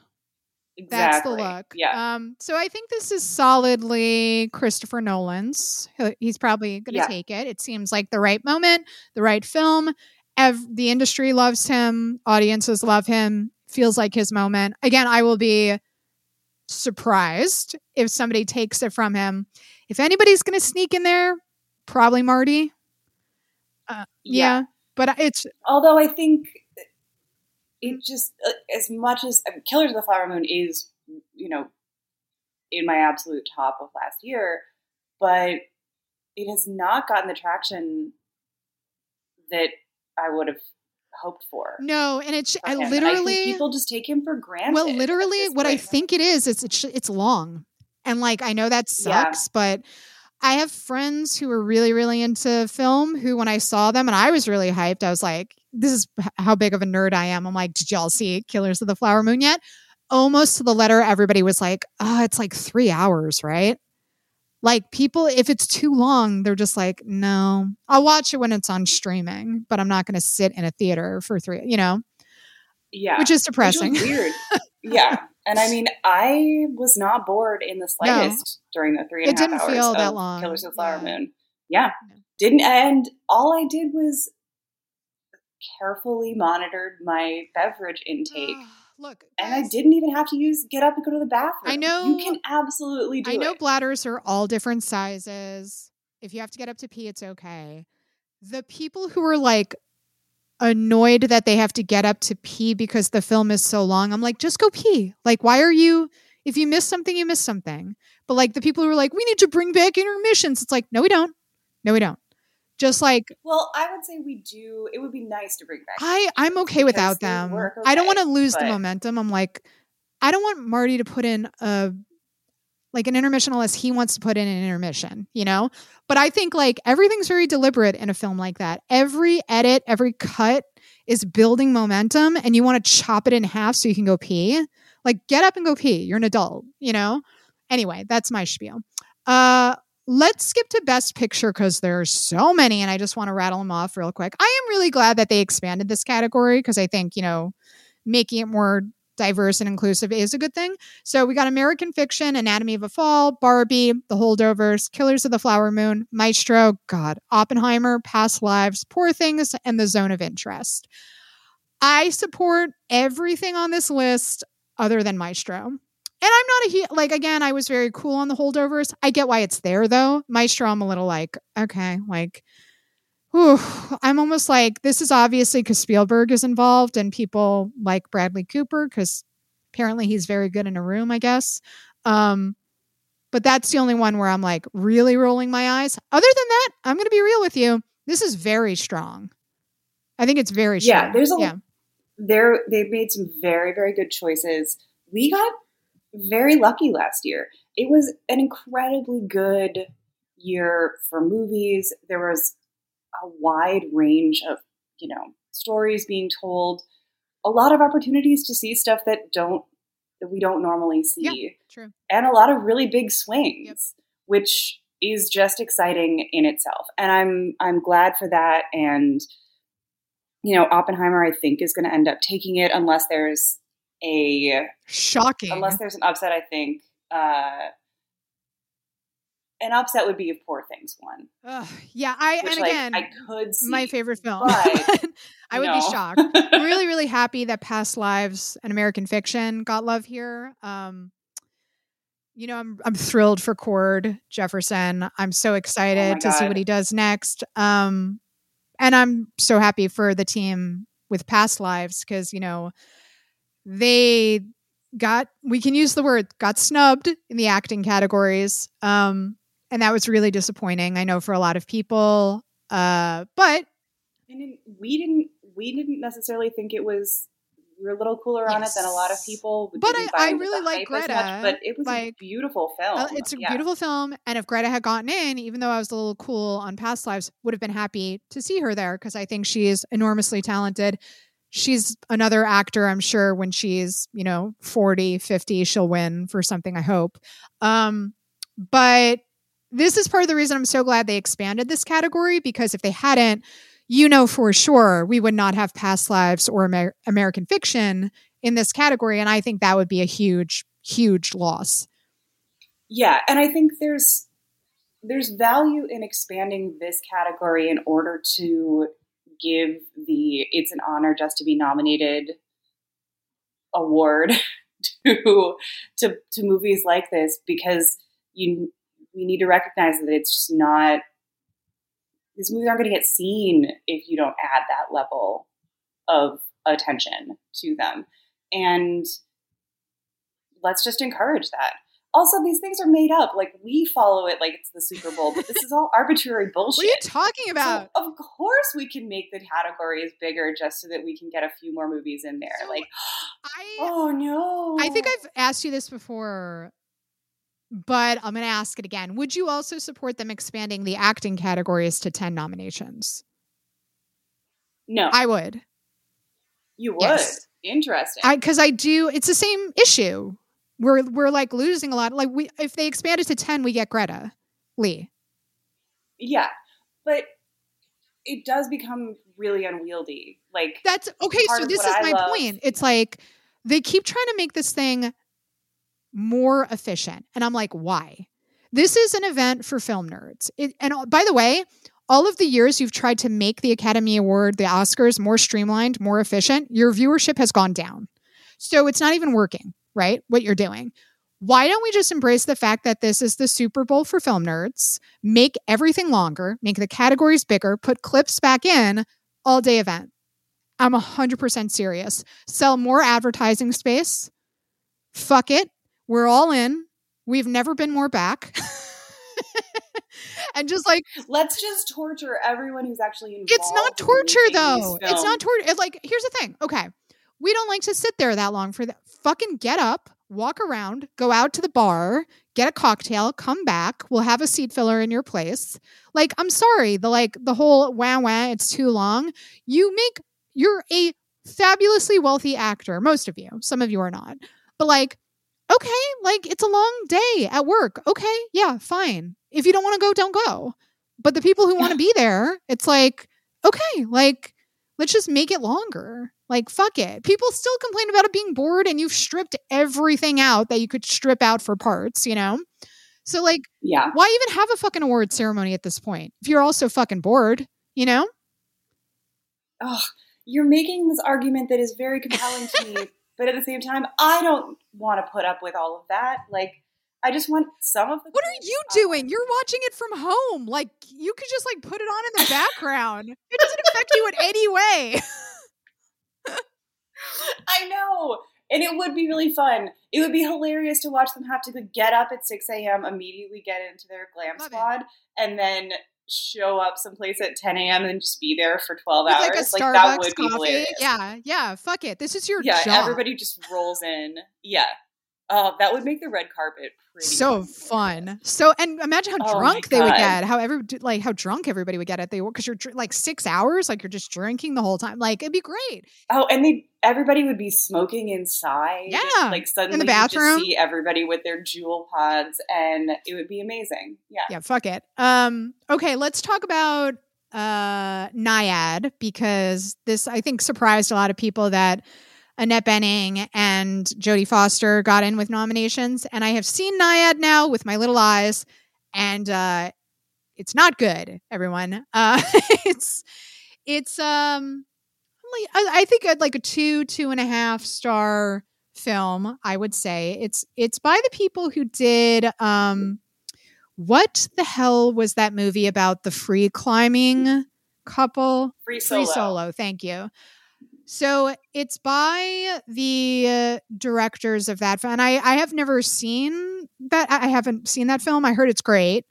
Exactly. That's the look. Yeah. Um, so I think this is solidly Christopher Nolan's. He's probably going to yeah. take it. It seems like the right moment, the right film. Ev- the industry loves him. Audiences love him. Feels like his moment. Again, I will be surprised if somebody takes it from him. If anybody's going to sneak in there, probably Marty. Uh, yeah. yeah. But it's. Although I think it just as much as uh, Killers of the Flower Moon is, you know, in my absolute top of last year, but it has not gotten the traction that I would have hoped for. No, and it's I literally I people just take him for granted. well, literally, what I think it is, it's it's, it's long, and like I know that Yeah. sucks, but I have friends who are really really into film. Who, when I saw them, and I was really hyped, I was like, "This is how big of a nerd I am." I'm like, "Did y'all see Killers of the Flower Moon yet?" Almost to the letter, everybody was like, "Oh, it's like three hours, right?" Like people, if it's too long, they're just like, "No, I'll watch it when it's on streaming, but I'm not going to sit in a theater for three, you know." yeah, which is depressing. was weird. yeah. And I mean, I was not bored in the slightest during the three and It a half didn't hours feel that long. Killers of Flower Yeah. Moon. Yeah. Yeah. Didn't and all I did was carefully monitored my beverage intake. Ah, look, And I didn't even have to use get up and go to the bathroom. I know- you can absolutely do I know it. bladders are all different sizes. If you have to get up to pee, it's okay. The people who are like annoyed that they have to get up to pee because the film is so long, I'm like, just go pee. Like, why are you? If you miss something, you miss something. But like the people who are like, we need to bring back intermissions. It's like, no, we don't. No, we don't. Just like Well, I would say we do. It would be nice to bring back. I, I'm okay without them. work I don't want to lose the momentum. I'm like, I don't want Marty to put in a like an intermission unless he wants to put in an intermission, you know? But I think like everything's very deliberate in a film like that. Every edit, every cut is building momentum and you want to chop it in half so you can go pee. Like get up and go pee. You're an adult, you know? Anyway, that's my spiel. Uh let's skip to best picture because there are so many and I just want to rattle them off real quick. I am really glad that they expanded this category because I think, you know, making it more diverse and inclusive is a good thing. So we got American Fiction, Anatomy of a Fall, Barbie, The Holdovers, Killers of the Flower Moon, Maestro, God, Oppenheimer, Past Lives, Poor Things, and The Zone of Interest. I support everything on this list other than Maestro. And I'm not a hu- like again, I was very cool on the holdovers. I get why it's there though. Maestro, I'm a little like, okay, like I'm almost like this is obviously because Spielberg is involved and people like Bradley Cooper because apparently he's very good in a room, I guess. Um, but that's the only one where I'm like really rolling my eyes. Other than that, I'm going to be real with you. This is very strong. I think it's very strong. Yeah, there's a- yeah. They're they've made some very very good choices. We got very lucky last year. It was an incredibly good year for movies. There was a wide range of you know stories being told. A lot of opportunities to see stuff that don't that we don't normally see. True. and a lot of really big swings, which is just exciting in itself. And I'm I'm glad for that. And you know, Oppenheimer, I think, is going to end up taking it unless there's a Shocking. unless there's an upset. I think uh, an upset would be if Poor Things won, Ugh, yeah, I which and like again, I could see my favorite film. but, I would no. be shocked. I'm really, really happy that Past Lives and American Fiction got love here. Um, you know, I'm I'm thrilled for Cord Jefferson. I'm so excited Oh to see what he does next. Um, and I'm so happy for the team with Past Lives because you know they got we can use the word got snubbed in the acting categories. Um, and that was really disappointing. I know for a lot of people. Uh, but And we didn't we didn't necessarily think it was we were a little cooler on it than a lot of people. But I- I really like Greta. much, but it was a beautiful film. Uh, it's a Yeah. beautiful film, and if Greta had gotten in, even though I was a little cool on Past Lives, would have been happy to see her there because I think she is enormously talented. She's another actor, I'm sure, when she's, you know, 40, 50, she'll win for something, I hope. Um, but this is part of the reason I'm so glad they expanded this category because if they hadn't, you know for sure we would not have Past Lives or Amer- American Fiction in this category. And I think that would be a huge, huge loss. Yeah, and I think there's there's value in expanding this category in order to give the it's an honor just to be nominated award to to to movies like this because you we need to recognize that it's just not these movies aren't going to get seen if you don't add that level of attention to them. And let's just encourage that. Also, these things are made up. Like we follow it like it's the Super Bowl, but this is all arbitrary bullshit. What are you talking about? So, of course, we can make the categories bigger just so that we can get a few more movies in there. So like, I oh no! I think I've asked you this before, but I'm going to ask it again. Would you also support them expanding the acting categories to 10 nominations? no. I would. you would. yes. Interesting. I cuz I do it's the same issue. We're we're like losing a lot. Like we if they expand it to 10, we get Greta Lee. yeah, but it does become really unwieldy. Like, That's okay, so this is I my love- point. It's like they keep trying to make this thing more efficient. And I'm like, why? This is an event for film nerds. It, and uh, by the way, all of the years you've tried to make the Academy Award, the Oscars more streamlined, more efficient, your viewership has gone down. So it's not even working, right? What you're doing. Why don't we just embrace the fact that this is the Super Bowl for film nerds, make everything longer, make the categories bigger, put clips back in, all day event? I'm 100% serious. Sell more advertising space. Fuck it. We're all in. We've never been more back. and just like let's just torture everyone who's actually involved. it's not torture though. It's not torture. Like here's the thing. Okay. We don't like to sit there that long for that. Fucking get up, walk around, go out to the bar, get a cocktail, come back. We'll have a seat filler in your place. Like I'm sorry, the like the whole wah wah, it's too long. You make you're a fabulously wealthy actor, most of you. Some of you are not. But like okay, like it's a long day at work. Okay, yeah, fine. If you don't want to go, don't go. But the people who want to be there, it's like, okay, like let's just make it longer. Like fuck it. People still complain about it being bored and you've stripped everything out that you could strip out for parts, you know? So like Yeah. why even have a fucking award ceremony at this point? If you're also fucking bored, you know? Ugh, you're making this argument that is very compelling to me, but at the same time, I don't want to put up with all of that. Like, I just want some of the. What are you doing? You're watching it from home. Like you could just like put it on in the background. It doesn't affect you in any way. I know. And it would be really fun. It would be hilarious to watch them have to get up at 6 a.m., immediately get into their glam Love it. squad, and then show up someplace at 10 a.m. and just be there for 12 With hours. like a that Starbucks would be coffee. hilarious. Yeah, yeah. Fuck it. This is your yeah, job. everybody just rolls in. Yeah. Uh, that would make the red carpet pretty so fun. So and imagine how Oh drunk they would get. How every like how drunk everybody would get at they because you're like six hours. Like you're just drinking the whole time. Like it'd be great. Oh, and they everybody would be smoking inside. Yeah, like suddenly you bathroom. just see everybody with their Juul pods, and it would be amazing. Yeah, Yeah, fuck it. Um, okay, let's talk about uh Nyad because this I think surprised a lot of people that Annette Bening and Jodie Foster got in with nominations, and I have seen Nyad now with my little eyes, and uh, it's not good. Everyone, uh, it's it's um, like I, I think I'd like a two two and a half star film. I would say it's it's by the people who did um what the hell was that movie about the free climbing couple? free solo. Free solo. Thank you. So it's by the uh, directors of that film. And I, I have never seen that. I I haven't seen that film. I heard it's great.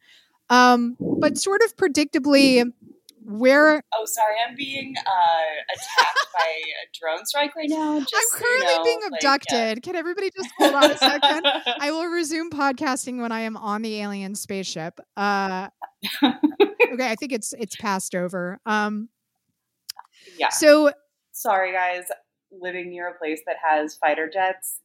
Um, but sort of predictably, where Oh, sorry, I'm being uh, attacked by a drone strike right now. Just I'm so you currently know, being like, abducted. Can everybody just hold on a second? I will resume podcasting when I am on the alien spaceship. Uh, okay, I think it's it's passed over. Um, yeah. so Sorry, guys. Living near a place that has fighter jets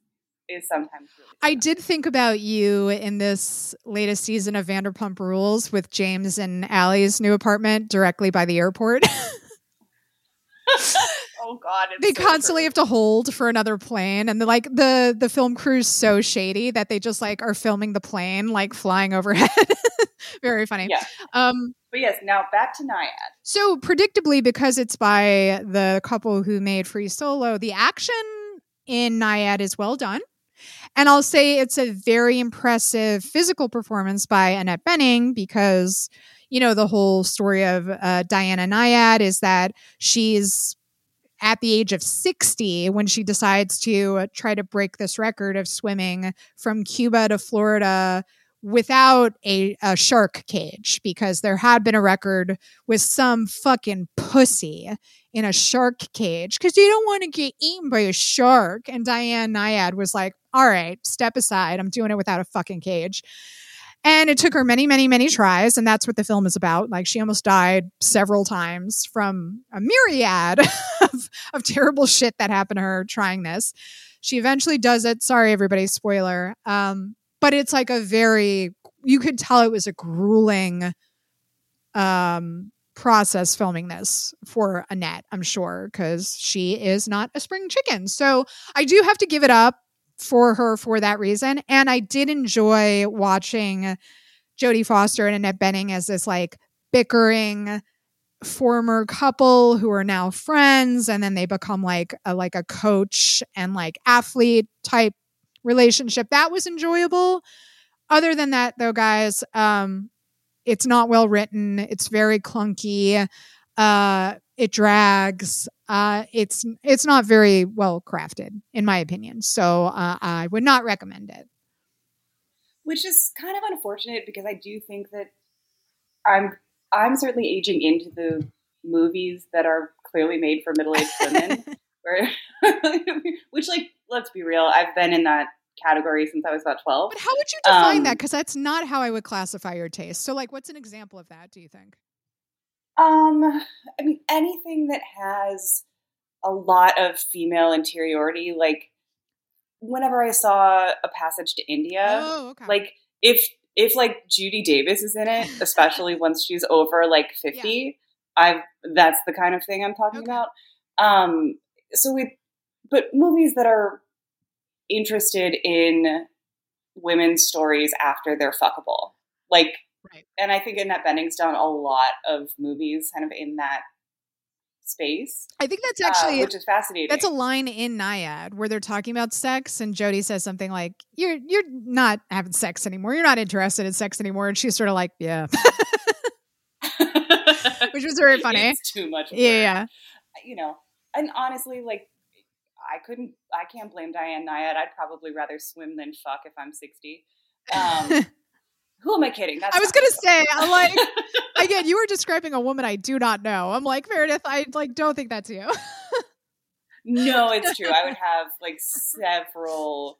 is sometimes really. I did think about you in this latest season of Vanderpump Rules with James and Allie's new apartment directly by the airport. Oh God, it's they so constantly true. have to hold for another plane, and the, like the the film crew's so shady that they just like are filming the plane like flying overhead. Very funny. Yeah. Um. But yes, now back to Nyad. So predictably, because it's by the couple who made Free Solo, the action in Nyad is well done. And I'll say it's a very impressive physical performance by Annette Bening because, you know, the whole story of uh, Diana Nyad is that she's at the age of 60 when she decides to try to break this record of swimming from Cuba to Florida without a, a shark cage because there had been a record with some fucking pussy in a shark cage because you don't want to get eaten by a shark. And Diane Nyad was like, all right, step aside. I'm doing it without a fucking cage. And it took her many, many, many tries. And that's what the film is about. Like she almost died several times from a myriad of, of terrible shit that happened to her trying this. She eventually does it. Sorry, everybody, spoiler. Um, but it's like a very, you could tell it was a grueling um, process filming this for Annette, I'm sure, because she is not a spring chicken. So I do have to give it up for her for that reason. And I did enjoy watching Jodie Foster and Annette Bening as this like bickering former couple who are now friends and then they become like a like a coach and like athlete type relationship. That was enjoyable. Other than that though guys um it's not well written. It's very clunky uh it drags uh, it's it's not very well crafted in my opinion so uh, i would not recommend it. Which is kind of unfortunate because i do think that i'm i'm certainly aging into the movies that are clearly made for middle-aged women where which like let's be real i've been in that category since i was about 12 but how would you define Um, that because that's not how i would classify your taste. So like what's an example of that do you think Um, I mean, anything that has a lot of female interiority, like whenever I saw a passage to India, oh okay like if if like Judy Davis is in it, especially once she's over like fifty, I that's the kind of thing I'm talking Okay. about. Um, so we, but movies that are interested in women's stories after they're fuckable, like right and I think Annette Bening's done a lot of movies kind of in that space, i think that's uh, actually which is fascinating. That's a line in Nyad where they're talking about sex, and Jodie says something like, "You're you're not having sex anymore. You're not interested in sex anymore." And she's sort of like, "Yeah," which was very funny. It's too much. Yeah, yeah, You know, and honestly, like I couldn't, I can't blame Diane Nyad. I'd probably rather swim than fuck if I'm 60. Um, who am I kidding? That's I was gonna say, I'm like, again, you were describing a woman I do not know. I'm like Meredith. I like don't think that's you. no, it's true. I would have like several,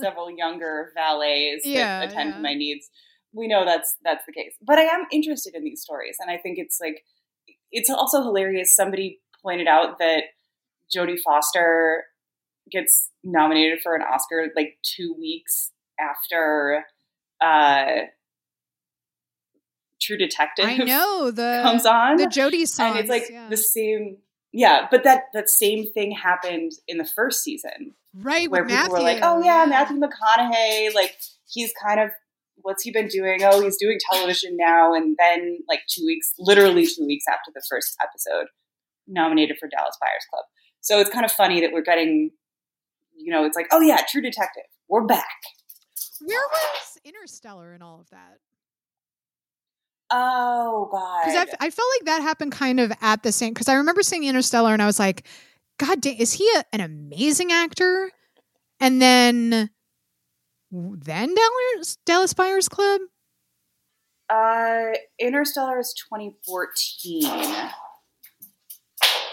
several younger valets Yeah, that attend yeah. to my needs. We know that's that's the case, but I am interested in these stories, and I think it's like it's also hilarious. Somebody pointed out that Jodie Foster gets nominated for an Oscar like two weeks after uh, True Detective I know the comes on, the Jody songs. and it's like yeah. the same. Yeah, but that that same thing happened in the first season right where people Matthew. were like, "Oh yeah, Matthew McConaughey, like he's kind of what's he been doing? Oh, he's doing television now." And then like two weeks, literally two weeks after the first episode, nominated for Dallas Buyers Club. So it's kind of funny that we're getting, you know, it's like, "Oh yeah, True Detective, we're back." Where was Interstellar and all of that? Oh god, Because I, I felt like that happened kind of at the same. Because I remember seeing Interstellar and I was like, God damn, is he a, an amazing actor? And then, then Dallas Dallas Buyers Club. Uh, Interstellar is 2014.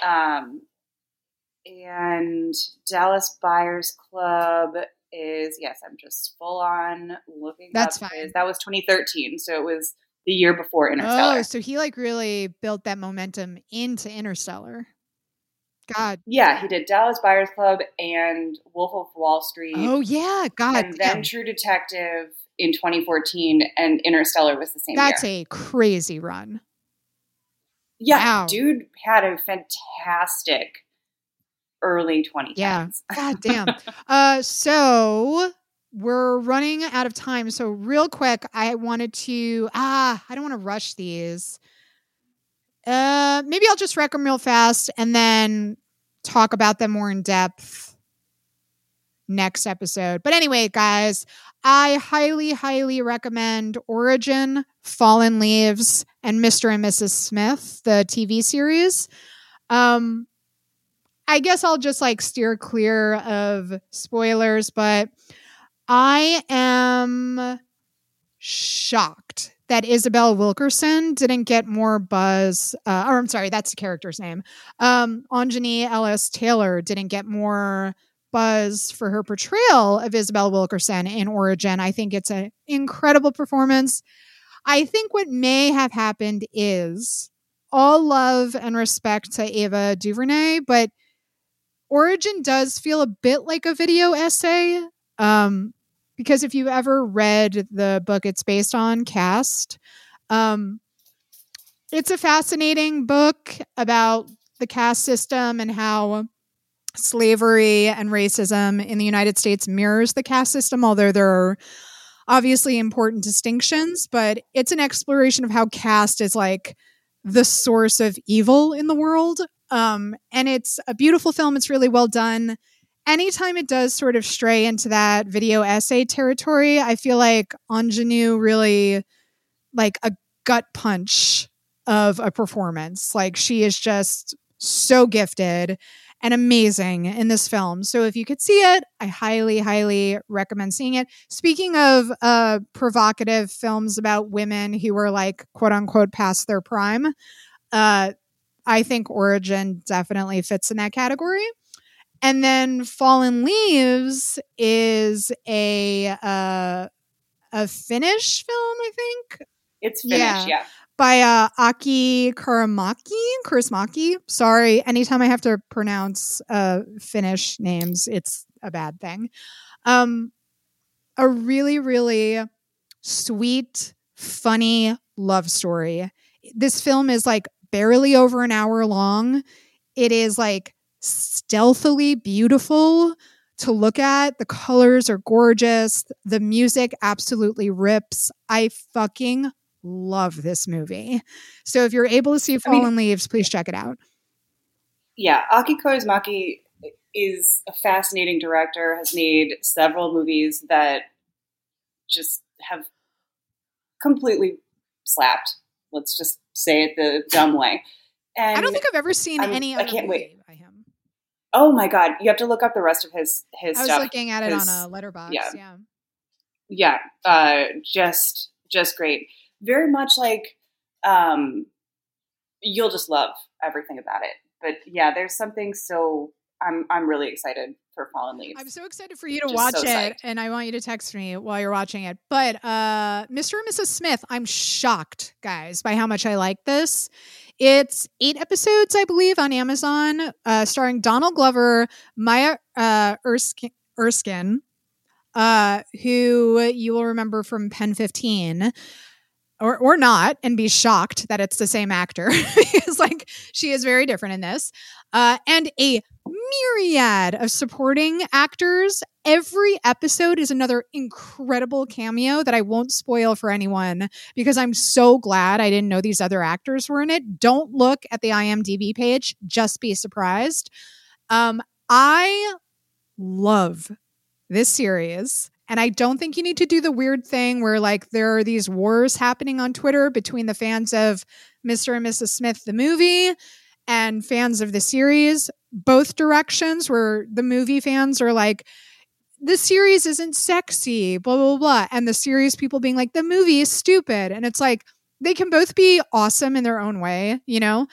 Um, and Dallas Buyers Club is yes, I'm just full on looking. That's up fine. his- That was 2013, so it was the year before oh, Interstellar. Oh, so he like really built that momentum into Interstellar. God. yeah, he did Dallas Buyers Club and Wolf of Wall Street, Oh yeah, God. and then damn. True Detective in 2014, and Interstellar was the same That's year. a crazy run. yeah, wow. dude had a fantastic early 2010s. Yeah. God damn. uh, so we're running out of time. So real quick, I wanted to ah, I don't want to rush these. Uh, maybe I'll just wreck them real fast and then talk about them more in depth next episode. But anyway, guys, I highly, highly recommend Origin, Fallen Leaves, and Mr. and Mrs. Smith, the TV series. Um, I guess I'll just like steer clear of spoilers, but I am shocked that Isabel Wilkerson didn't get more buzz. Uh, or I'm sorry, that's the character's name. Um, Aunjanue Ellis Taylor didn't get more buzz for her portrayal of Isabel Wilkerson in Origin. I think it's an incredible performance. I think what may have happened is all love and respect to Ava DuVernay, but Origin does feel a bit like a video essay. Um, because if you've ever read the book it's based on, Caste, um, it's a fascinating book about the caste system and how slavery and racism in the United States mirrors the caste system, although there are obviously important distinctions. But it's an exploration of how caste is like the source of evil in the world. Um, and it's a beautiful film. It's really well done. Anytime it does sort of stray into that video essay territory, I feel like Aunjanue really like a gut punch of a performance. Like she is just so gifted and amazing in this film. So if you could see it, I highly, highly recommend seeing it. Speaking of uh, provocative films about women who were like quote unquote past their prime, uh, I think Origin definitely fits in that category. And then Fallen Leaves is a uh, a Finnish film, I think. It's Finnish, yeah. yeah by uh, Aki Kaurismäki. Kaurismäki. Sorry, anytime I have to pronounce uh, Finnish names, it's a bad thing. Um, a really, really sweet, funny love story. This film is like barely over an hour long. It is like stealthily beautiful to look at. The colors are gorgeous. The music absolutely rips. I fucking love this movie. So if you're able to see Fallen I mean, Leaves, please check it out. Yeah, Aki Kaurismäki is a fascinating director, has made several movies that just have completely slapped. Let's just say it the dumb way. And I don't think I've ever seen I'm, any. I can't wait by him. Oh my god, you have to look up the rest of his his. I was stuff, looking at it on a letterbox. Yeah, yeah, yeah uh, just just great very much like um, you'll just love everything about it. But yeah, there's something so I'm I'm really excited for Fallen Leaves. I'm so excited for you to just watch so it, psyched. and I want you to text me while you're watching it. But uh, Mr. and Mrs. Smith, I'm shocked, guys, by how much I like this. It's eight episodes, I believe, on Amazon, uh, starring Donald Glover, Maya uh, Erskine, Erskine uh, who you will remember from Pen 15 or or not and be shocked that it's the same actor because like she is very different in this uh, and a myriad of supporting actors every episode is another incredible cameo that i won't spoil for anyone because i'm so glad i didn't know these other actors were in it don't look at the imdb page just be surprised um, i love this series and I don't think you need to do the weird thing where like there are these wars happening on Twitter between the fans of Mr. and Mrs. Smith the movie and fans of the series, both directions where the movie fans are like the series isn't sexy, blah blah blah, and the series people being like the movie is stupid and it's like they can both be awesome in their own way, you know.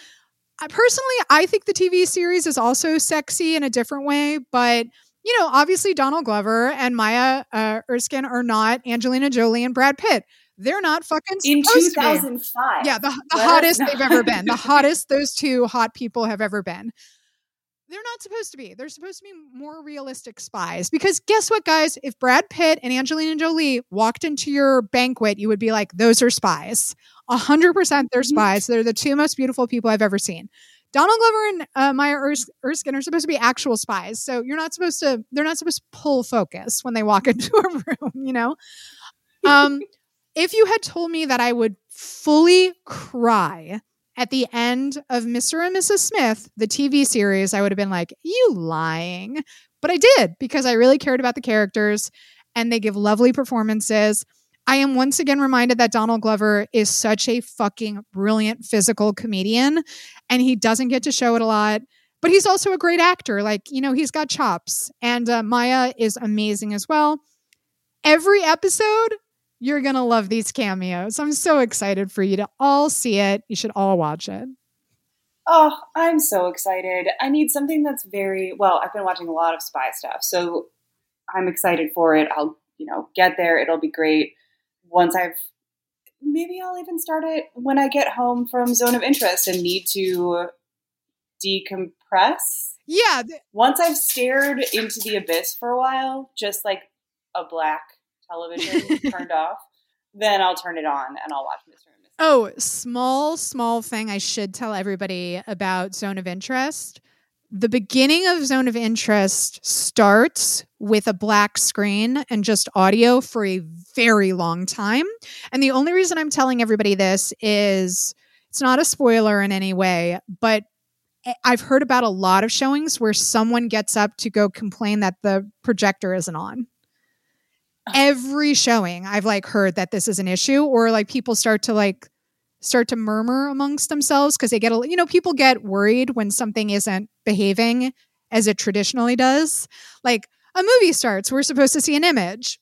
Personally, I think the TV series is also sexy in a different way, but you know, obviously Donald Glover and Maya uh, Erskine are not Angelina Jolie and Brad Pitt. They're not fucking in 2005. Yeah, the, the hottest they've ever been. The hottest those two hot people have ever been. They're not supposed to be. They're supposed to be more realistic spies. Because guess what, guys? If Brad Pitt and Angelina Jolie walked into your banquet, you would be like, those are spies. 100% they're mm-hmm. spies. They're the two most beautiful people I've ever seen. Donald Glover and uh, Maya Ers- Erskine are supposed to be actual spies, so you're not supposed to. They're not supposed to pull focus when they walk into a room. You know. Um, if you had told me that I would fully cry at the end of Mr. and Mrs. Smith, the TV series, I would have been like, "You lying," but I did because I really cared about the characters, and they give lovely performances. I am once again reminded that Donald Glover is such a fucking brilliant physical comedian and he doesn't get to show it a lot. but he's also a great actor. Like, you know, he's got chops. And uh, Maya is amazing as well. Every episode, you're going to love these cameos. I'm so excited for you to all see it. You should all watch it. Oh, I'm so excited. I need something that's very well, I've been watching a lot of spy stuff. So I'm excited for it. I'll, you know, get there. It'll be great. Once I've maybe I'll even start it when I get home from zone of interest and need to decompress. Yeah. Once I've stared into the abyss for a while, just like a black television turned off, then I'll turn it on and I'll watch Mr. and Mrs. Oh, small, small thing I should tell everybody about Zone of Interest. The beginning of Zone of Interest starts with a black screen and just audio for a very long time. And the only reason I'm telling everybody this is it's not a spoiler in any way, but I've heard about a lot of showings where someone gets up to go complain that the projector isn't on. Every showing, I've like heard that this is an issue, or like people start to like start to murmur amongst themselves because they get a you know people get worried when something isn't behaving as it traditionally does. Like a movie starts, we're supposed to see an image.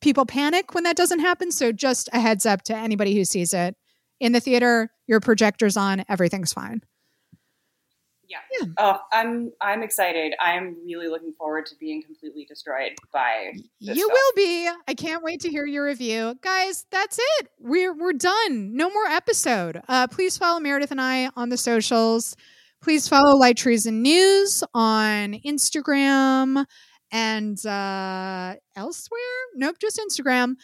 People panic when that doesn't happen. So just a heads up to anybody who sees it in the theater, your projector's on, everything's fine. Yeah. yeah. Oh, I'm I'm excited. I'm really looking forward to being completely destroyed by You stuff. will be. I can't wait to hear your review. Guys, that's it. We're we're done. No more episode. Uh please follow Meredith and I on the socials. Please follow Light Treason News on Instagram and uh elsewhere. Nope, just Instagram.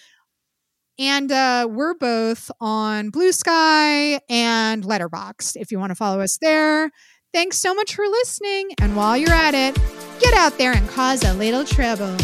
And uh, we're both on Blue Sky and Letterboxd if you want to follow us there. Thanks so much for listening. And while you're at it, get out there and cause a little trouble.